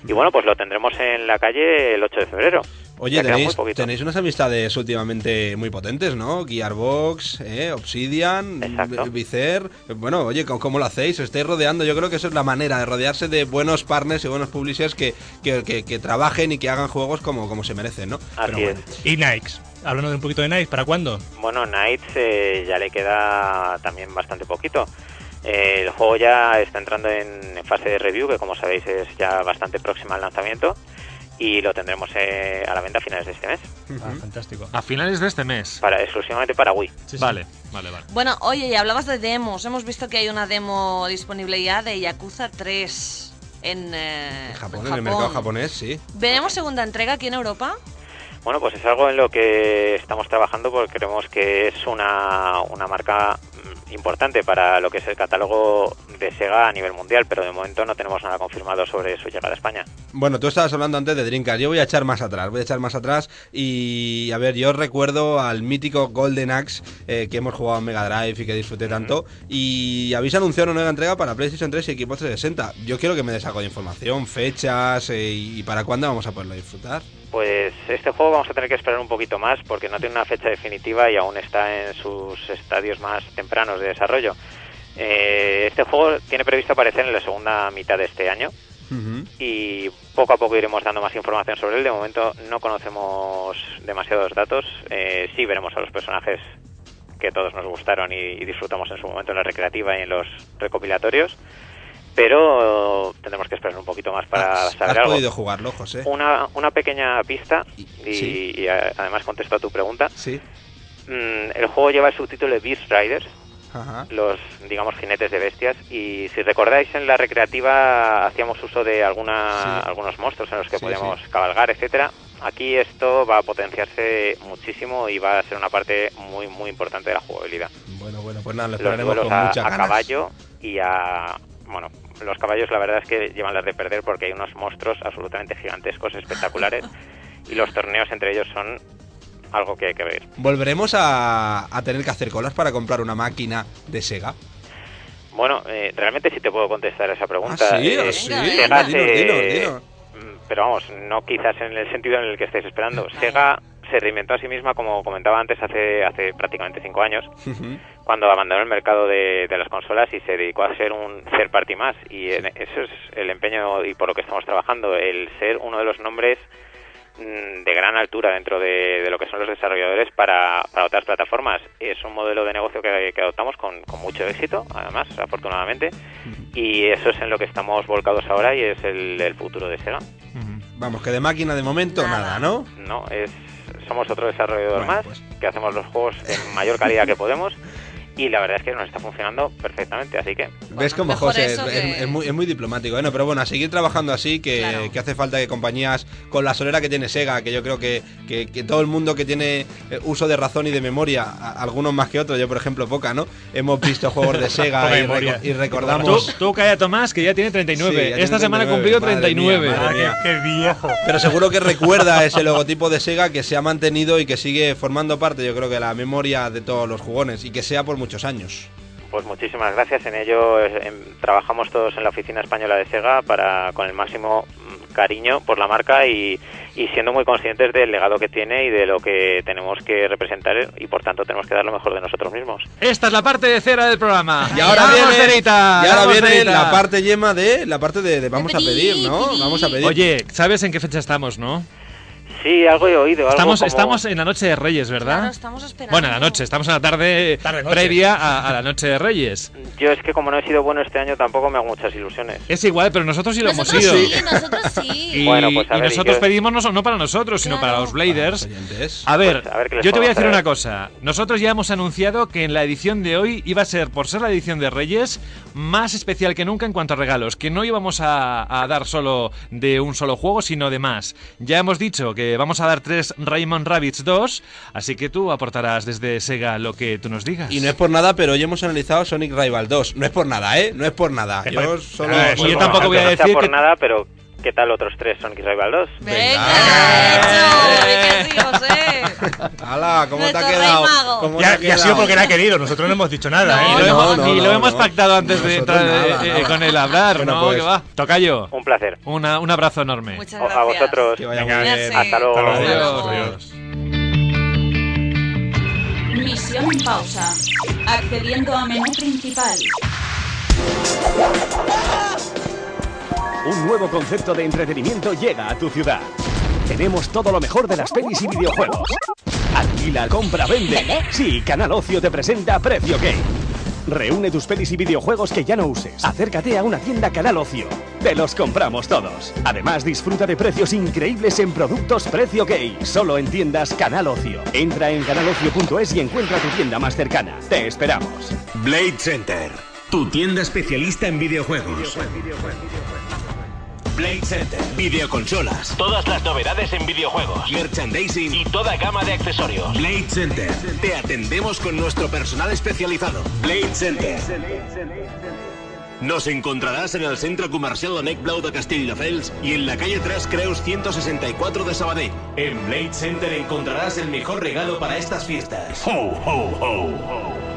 [SPEAKER 10] Y bueno, pues lo tendremos en la calle el 8 de febrero.
[SPEAKER 5] Oye, tenéis, tenéis unas amistades últimamente muy potentes, ¿no? Gearbox, eh, Obsidian. Vicer. Bueno, oye, ¿cómo, cómo lo hacéis? Estáis rodeando. Yo creo que eso es la manera de rodearse de buenos partners y buenos publishers que, que, que- que trabajen y que hagan juegos como, como se merecen, ¿no?
[SPEAKER 10] Así
[SPEAKER 5] bueno.
[SPEAKER 10] es.
[SPEAKER 4] Y Nike. Hablando de un poquito de Nike, ¿para cuándo?
[SPEAKER 10] Bueno, Knights eh, ya le queda también bastante poquito. Eh, el juego ya está entrando en, en fase de review, que como sabéis es ya bastante próxima al lanzamiento, y lo tendremos eh, a la venta a finales de este mes,
[SPEAKER 4] Ah, fantástico.
[SPEAKER 3] A finales de este mes.
[SPEAKER 10] para exclusivamente para Wii.
[SPEAKER 4] Sí, sí.
[SPEAKER 3] Vale, vale, vale.
[SPEAKER 6] Bueno, oye, y hablabas de demos. Hemos visto que hay una demo disponible ya de Yakuza 3 en, eh,
[SPEAKER 5] En Japón,
[SPEAKER 6] en
[SPEAKER 5] en el mercado japonés, sí.
[SPEAKER 6] ¿Veremos segunda entrega aquí en Europa?
[SPEAKER 10] Bueno, pues es algo en lo que estamos trabajando porque creemos que es una, una marca importante para lo que es el catálogo de Sega a nivel mundial, pero de momento no tenemos nada confirmado sobre su llegada a España.
[SPEAKER 5] Bueno, tú estabas hablando antes de Dreamcast. Yo voy a echar más atrás, voy a echar más atrás. Y a ver, yo recuerdo al mítico Golden Axe eh, que hemos jugado en Mega Drive y que disfruté tanto. Y habéis anunciado una nueva entrega para PlayStation 3 y Equipo 360. Yo quiero que me des algo de información, fechas eh, y para cuándo vamos a poderlo disfrutar.
[SPEAKER 10] Pues este juego vamos a tener que esperar un poquito más porque no tiene una fecha definitiva y aún está en sus estadios más tempranos de desarrollo. Eh, este juego tiene previsto aparecer en la segunda mitad de este año y poco a poco iremos dando más información sobre él. De momento no conocemos demasiados datos. Eh, sí veremos a los personajes que todos nos gustaron y, y disfrutamos en su momento en la recreativa y en los recopilatorios. Pero tendremos que esperar un poquito más para
[SPEAKER 5] ¿Has,
[SPEAKER 10] saber
[SPEAKER 5] has
[SPEAKER 10] algo.
[SPEAKER 5] podido jugarlo, José?
[SPEAKER 10] Una, una pequeña pista y,
[SPEAKER 5] sí.
[SPEAKER 10] y a- además contesto a tu pregunta.
[SPEAKER 5] Sí.
[SPEAKER 10] Mm, el juego lleva el subtítulo de Beast Riders,
[SPEAKER 5] Ajá.
[SPEAKER 10] los, digamos, jinetes de bestias. Y si recordáis, en la recreativa hacíamos uso de alguna,
[SPEAKER 5] Sí.
[SPEAKER 10] algunos monstruos en los que
[SPEAKER 5] Sí,
[SPEAKER 10] podíamos
[SPEAKER 5] sí.
[SPEAKER 10] cabalgar, etcétera. Aquí esto va a potenciarse muchísimo y va a ser una parte muy, muy importante de la jugabilidad.
[SPEAKER 5] Bueno, bueno, pues nada, lo esperaremos con
[SPEAKER 10] a,
[SPEAKER 5] muchas
[SPEAKER 10] a
[SPEAKER 5] ganas.
[SPEAKER 10] caballo y a... Bueno, los caballos la verdad es que llevan las de perder porque hay unos monstruos absolutamente gigantescos, espectaculares. [LAUGHS] y los torneos entre ellos son algo que hay que ver.
[SPEAKER 5] ¿Volveremos a, a tener que hacer colas para comprar una máquina de Sega?
[SPEAKER 10] Bueno, eh, realmente sí te puedo contestar esa pregunta.
[SPEAKER 5] ¿Ah, sí?
[SPEAKER 10] Eh,
[SPEAKER 5] ¿Ah, sí?
[SPEAKER 10] Sega se-
[SPEAKER 5] dinos, dinos.
[SPEAKER 10] Mm, Pero vamos, no quizás en el sentido en el que estáis esperando. [LAUGHS] Sega se reinventó a sí misma, como comentaba antes, hace, hace prácticamente cinco años, cuando abandonó el mercado de, de las consolas y se dedicó a ser un third party más. Y en- eso es el empeño y por lo que estamos trabajando, el ser uno de los nombres de gran altura dentro de, de lo que son los desarrolladores para, para otras plataformas. Es un modelo de negocio que, que adoptamos con, con mucho éxito, además, afortunadamente, y eso es en lo que estamos volcados ahora y es el, el futuro de Sega.
[SPEAKER 5] Vamos, que de máquina de momento nada, ¿no?
[SPEAKER 10] No, es somos otro desarrollador
[SPEAKER 5] Bueno,
[SPEAKER 10] más que hacemos los juegos en mayor calidad que podemos [LAUGHS] y la verdad es que nos está funcionando perfectamente, así que
[SPEAKER 5] ¿Ves como José? Es,
[SPEAKER 6] que-
[SPEAKER 5] muy, es muy diplomático. Bueno, pero bueno, a seguir trabajando así, que,
[SPEAKER 6] Claro.
[SPEAKER 5] que hace falta que compañías con la solera que tiene Sega, que yo creo que, que- que todo el mundo que tiene eh, uso de razón y de memoria, a- algunos más que otros, yo por ejemplo poca, ¿no? Hemos visto juegos de [LAUGHS] Sega y,
[SPEAKER 4] memoria.
[SPEAKER 5] reco- y recordamos...
[SPEAKER 3] Tú, tú calla Tomás, que ya tiene 39.
[SPEAKER 5] Sí, ya tiene
[SPEAKER 3] Esta semana ha
[SPEAKER 5] 39,
[SPEAKER 3] cumplido
[SPEAKER 5] madre mía,
[SPEAKER 3] 39.
[SPEAKER 5] madre mía.
[SPEAKER 4] qué viejo.
[SPEAKER 5] Pero seguro que recuerda [LAUGHS] ese logotipo de Sega que se ha mantenido y que sigue formando parte, yo creo que de la memoria de todos los jugones y que sea por muchos años.
[SPEAKER 10] pues muchísimas gracias. En ello trabajamos todos en la oficina española de Sega para con el máximo mm, cariño por la marca y, y siendo muy conscientes del legado que tiene y de lo que tenemos que representar y por tanto tenemos que dar lo mejor de nosotros mismos.
[SPEAKER 3] Esta es la parte de cera del programa.
[SPEAKER 5] Y ahora
[SPEAKER 3] Vamos,
[SPEAKER 5] viene,
[SPEAKER 3] Cerita,
[SPEAKER 5] y ahora
[SPEAKER 3] vamos,
[SPEAKER 5] viene
[SPEAKER 3] Cerita.
[SPEAKER 5] la parte yema de la parte de, de vamos a pedir, ¿no? Vamos a pedir.
[SPEAKER 3] Oye, ¿sabes en qué fecha estamos, no?
[SPEAKER 10] Sí, algo he oído. algo
[SPEAKER 3] Estamos,
[SPEAKER 10] como-
[SPEAKER 3] estamos en la noche de Reyes, ¿verdad?
[SPEAKER 6] Claro, estamos esperando.
[SPEAKER 3] Bueno, en la noche, estamos en la tarde, previa a, a la noche de Reyes.
[SPEAKER 10] Yo es que como no he sido bueno este año tampoco me hago muchas ilusiones.
[SPEAKER 3] Es igual, pero nosotros sí lo
[SPEAKER 6] Nosotros
[SPEAKER 3] hemos sido.
[SPEAKER 6] sí, nosotros sí.
[SPEAKER 3] Y,
[SPEAKER 10] Bueno, pues a
[SPEAKER 3] y
[SPEAKER 10] ver,
[SPEAKER 3] nosotros
[SPEAKER 10] yo-
[SPEAKER 3] pedimos no, no para nosotros, sino
[SPEAKER 6] Claro.
[SPEAKER 3] para los Bladers. A ver,
[SPEAKER 10] Pues a ver
[SPEAKER 3] yo te voy a decir una cosa. Nosotros ya hemos anunciado que en la edición de hoy iba a ser, por ser la edición de Reyes, más especial que nunca en cuanto a regalos. Que no íbamos a, a dar solo de un solo juego, sino de más. Ya hemos dicho que vamos a dar tres Raymond Rabbits 2, así que tú aportarás desde Sega lo que tú nos digas.
[SPEAKER 5] Y no es por nada, pero hoy hemos analizado Sonic Rival 2. No es por nada, ¿eh? No es por nada. Yo solo.
[SPEAKER 4] Pues
[SPEAKER 3] yo
[SPEAKER 4] bueno,
[SPEAKER 3] tampoco voy a
[SPEAKER 10] Aunque no
[SPEAKER 3] decir
[SPEAKER 10] por
[SPEAKER 3] que...
[SPEAKER 10] nada, pero ¿qué tal otros tres Sonic Rival 2?
[SPEAKER 6] Venga. Y José.
[SPEAKER 5] ¡Hala! ¿Cómo te ha quedado? ¿Cómo te
[SPEAKER 4] Ya,
[SPEAKER 5] ha
[SPEAKER 4] ya ha sido
[SPEAKER 5] quedado?
[SPEAKER 4] porque ha querido, nosotros no hemos dicho nada.
[SPEAKER 3] Ni
[SPEAKER 4] ¿eh?
[SPEAKER 3] lo,
[SPEAKER 5] no,
[SPEAKER 3] hemos,
[SPEAKER 5] no,
[SPEAKER 3] ni
[SPEAKER 5] no,
[SPEAKER 3] lo hemos
[SPEAKER 5] no.
[SPEAKER 3] pactado antes de entrar eh,
[SPEAKER 5] nada,
[SPEAKER 3] eh,
[SPEAKER 5] nada.
[SPEAKER 3] con el hablar,
[SPEAKER 5] Bueno,
[SPEAKER 3] ¿no?
[SPEAKER 5] pues.
[SPEAKER 3] Que va. Tocayo,
[SPEAKER 10] Un placer.
[SPEAKER 3] una, un abrazo enorme.
[SPEAKER 6] Muchas
[SPEAKER 10] O-
[SPEAKER 6] gracias.
[SPEAKER 10] a vosotros.
[SPEAKER 5] Que vaya
[SPEAKER 4] Venga,
[SPEAKER 5] muy bien.
[SPEAKER 6] Merci.
[SPEAKER 10] Hasta luego.
[SPEAKER 4] Hasta luego.
[SPEAKER 3] Adiós.
[SPEAKER 2] Misión en pausa. Accediendo a menú principal.
[SPEAKER 11] Un nuevo concepto de entretenimiento llega a tu ciudad. Tenemos todo lo mejor de las pelis y videojuegos. Alquila, compra, vende. Sí, Canal Ocio te presenta Precio Game. Reúne tus pelis y videojuegos que ya no uses. Acércate a una tienda Canal Ocio. Te los compramos todos. Además, disfruta de precios increíbles en productos Precio Gay. Solo en tiendas Canal Ocio. Entra en canalocio.es y encuentra tu tienda más cercana. Te esperamos.
[SPEAKER 12] Blade Center, tu tienda especialista en videojuegos. Blade Center, videoconsolas,
[SPEAKER 8] Todas las novedades en videojuegos
[SPEAKER 12] merchandising.
[SPEAKER 8] y toda gama de accesorios.
[SPEAKER 12] Blade Center, te atendemos con nuestro personal especializado. Blade Center. Nos encontrarás en el Centro Comercial Anec Blau de Castelldefels y en la calle 3 Creus 164 de Sabadell. En Blade Center encontrarás el mejor regalo para estas fiestas. Ho, ho, ho.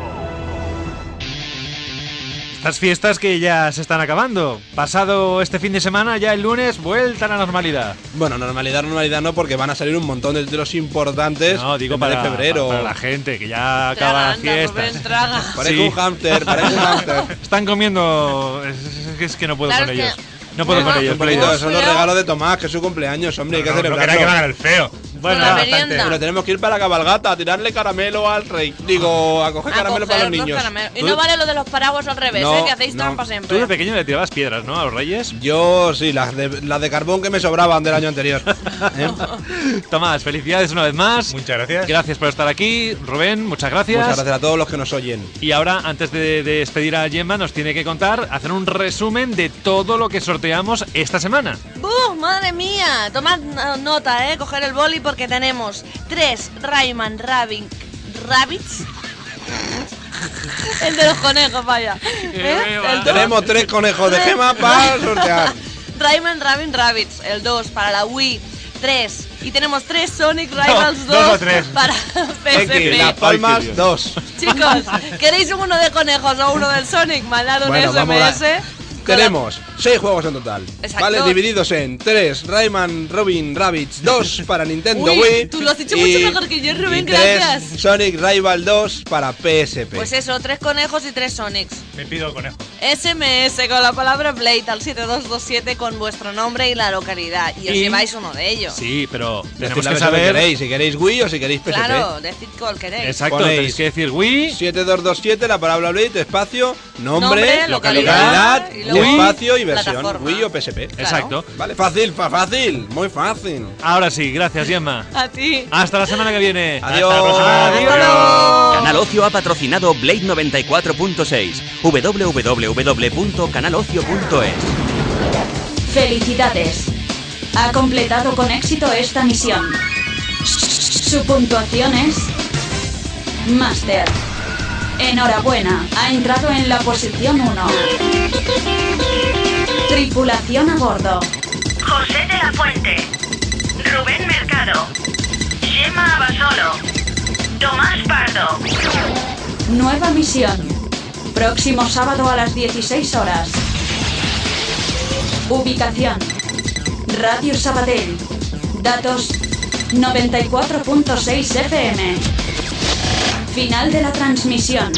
[SPEAKER 3] Estas fiestas que ya se están acabando. Pasado este fin de semana, ya el lunes, vuelta a la normalidad.
[SPEAKER 5] Bueno, normalidad, normalidad no, porque van a salir un montón de títulos importantes.
[SPEAKER 3] No, digo para,
[SPEAKER 5] de febrero.
[SPEAKER 3] para la gente, que ya acaba la fiesta. [LAUGHS]
[SPEAKER 5] Parece
[SPEAKER 3] Sí.
[SPEAKER 5] un hámster, parece un hámster. [LAUGHS]
[SPEAKER 3] Están comiendo. Es, es- es que no puedo
[SPEAKER 6] Claro,
[SPEAKER 3] con ellos. No puedo con ellos,
[SPEAKER 5] son los regalos de Tomás, que es su cumpleaños, hombre, hay que
[SPEAKER 4] No, no que el feo.
[SPEAKER 3] Bueno,
[SPEAKER 6] la
[SPEAKER 3] bastante.
[SPEAKER 5] Pero tenemos que ir para la cabalgata, a tirarle caramelo al rey. Digo, a coger
[SPEAKER 6] A
[SPEAKER 5] caramelo para los
[SPEAKER 6] coger
[SPEAKER 5] niños.
[SPEAKER 6] Y no vale lo de los paraguas al revés,
[SPEAKER 5] No,
[SPEAKER 6] ¿eh? Que hacéis
[SPEAKER 5] no.
[SPEAKER 6] trampa
[SPEAKER 3] Tú de
[SPEAKER 6] siempre.
[SPEAKER 3] pequeño le tirabas piedras, ¿no? A los reyes.
[SPEAKER 5] Yo sí, las de, las de carbón que me sobraban del año anterior. [LAUGHS] ¿Eh?
[SPEAKER 3] Tomás, felicidades una vez más.
[SPEAKER 4] Muchas gracias.
[SPEAKER 3] Gracias por estar aquí. Rubén, muchas gracias.
[SPEAKER 5] Muchas gracias a todos los que nos oyen.
[SPEAKER 3] Y ahora, antes de, de despedir a Gemma, nos tiene que contar, hacer un resumen de todo lo que sorteamos esta semana.
[SPEAKER 6] ¡Buh! ¡Madre mía! Tomad nota, ¿eh? Coger el boli porque tenemos tres Rayman Rabbit, Rabbits. el de los conejos, vaya. ¿Eh? El.
[SPEAKER 5] Tenemos tres conejos de gema para sortear.
[SPEAKER 6] Rayman Rabbit Rabbits, el 2 para la Wii, 3. Y tenemos tres Sonic Rivals 2
[SPEAKER 4] dos o tres.
[SPEAKER 6] para
[SPEAKER 5] Las
[SPEAKER 6] PSP.
[SPEAKER 5] Palmas,
[SPEAKER 3] Dios.
[SPEAKER 5] dos.
[SPEAKER 6] Chicos, ¿queréis uno de conejos o uno del Sonic? Mandad un
[SPEAKER 5] Bueno, vamos
[SPEAKER 6] SMS
[SPEAKER 5] tenemos seis juegos en total.
[SPEAKER 6] Exacto.
[SPEAKER 5] ¿Vale? Divididos en tres Rayman Robin Rabbits 2 [LAUGHS] para Nintendo
[SPEAKER 6] Uy,
[SPEAKER 5] Wii.
[SPEAKER 6] tú lo has dicho
[SPEAKER 5] y-
[SPEAKER 6] mucho mejor que yo, Rubén,
[SPEAKER 5] y tres
[SPEAKER 6] gracias.
[SPEAKER 5] Sonic Rival 2 para PSP.
[SPEAKER 6] Pues eso, tres conejos y tres Sonics.
[SPEAKER 4] Me pido conejo.
[SPEAKER 6] SMS con la palabra Blade al 7227 con vuestro nombre y la localidad. Y os
[SPEAKER 3] Y-
[SPEAKER 6] lleváis uno de ellos.
[SPEAKER 3] Sí, pero tenemos que saber.
[SPEAKER 5] queréis, si queréis Wii o si queréis PSP.
[SPEAKER 6] Claro, decid cuál queréis.
[SPEAKER 3] Exacto,
[SPEAKER 5] Ponéis
[SPEAKER 3] tenéis que decir Wii.
[SPEAKER 5] 7227, la palabra Blade, espacio, nombre,
[SPEAKER 6] Nombre, localidad,
[SPEAKER 5] localidad, espacio y versión.
[SPEAKER 6] plataforma.
[SPEAKER 5] Wii o PSP.
[SPEAKER 3] Exacto.
[SPEAKER 5] Vale, fácil, fa- fácil, muy fácil.
[SPEAKER 3] Ahora sí, gracias, Gemma.
[SPEAKER 6] A ti.
[SPEAKER 3] Hasta la semana que viene.
[SPEAKER 5] Adiós.
[SPEAKER 3] Hasta la próxima.
[SPEAKER 1] Canal Ocio ha patrocinado Blade 94.6. www.canalocio.es.
[SPEAKER 2] Felicidades. Ha completado con éxito esta misión. Su puntuación es Master. Enhorabuena, ha entrado en la posición 1. Tripulación a bordo.
[SPEAKER 13] José de la Fuente, Rubén Mercado, Gemma Abasolo, Tomás Pardo.
[SPEAKER 2] Nueva misión. Próximo sábado a las 16 horas. Ubicación. Radio Sabadell. Datos 94.6 FM. Final de la transmisión.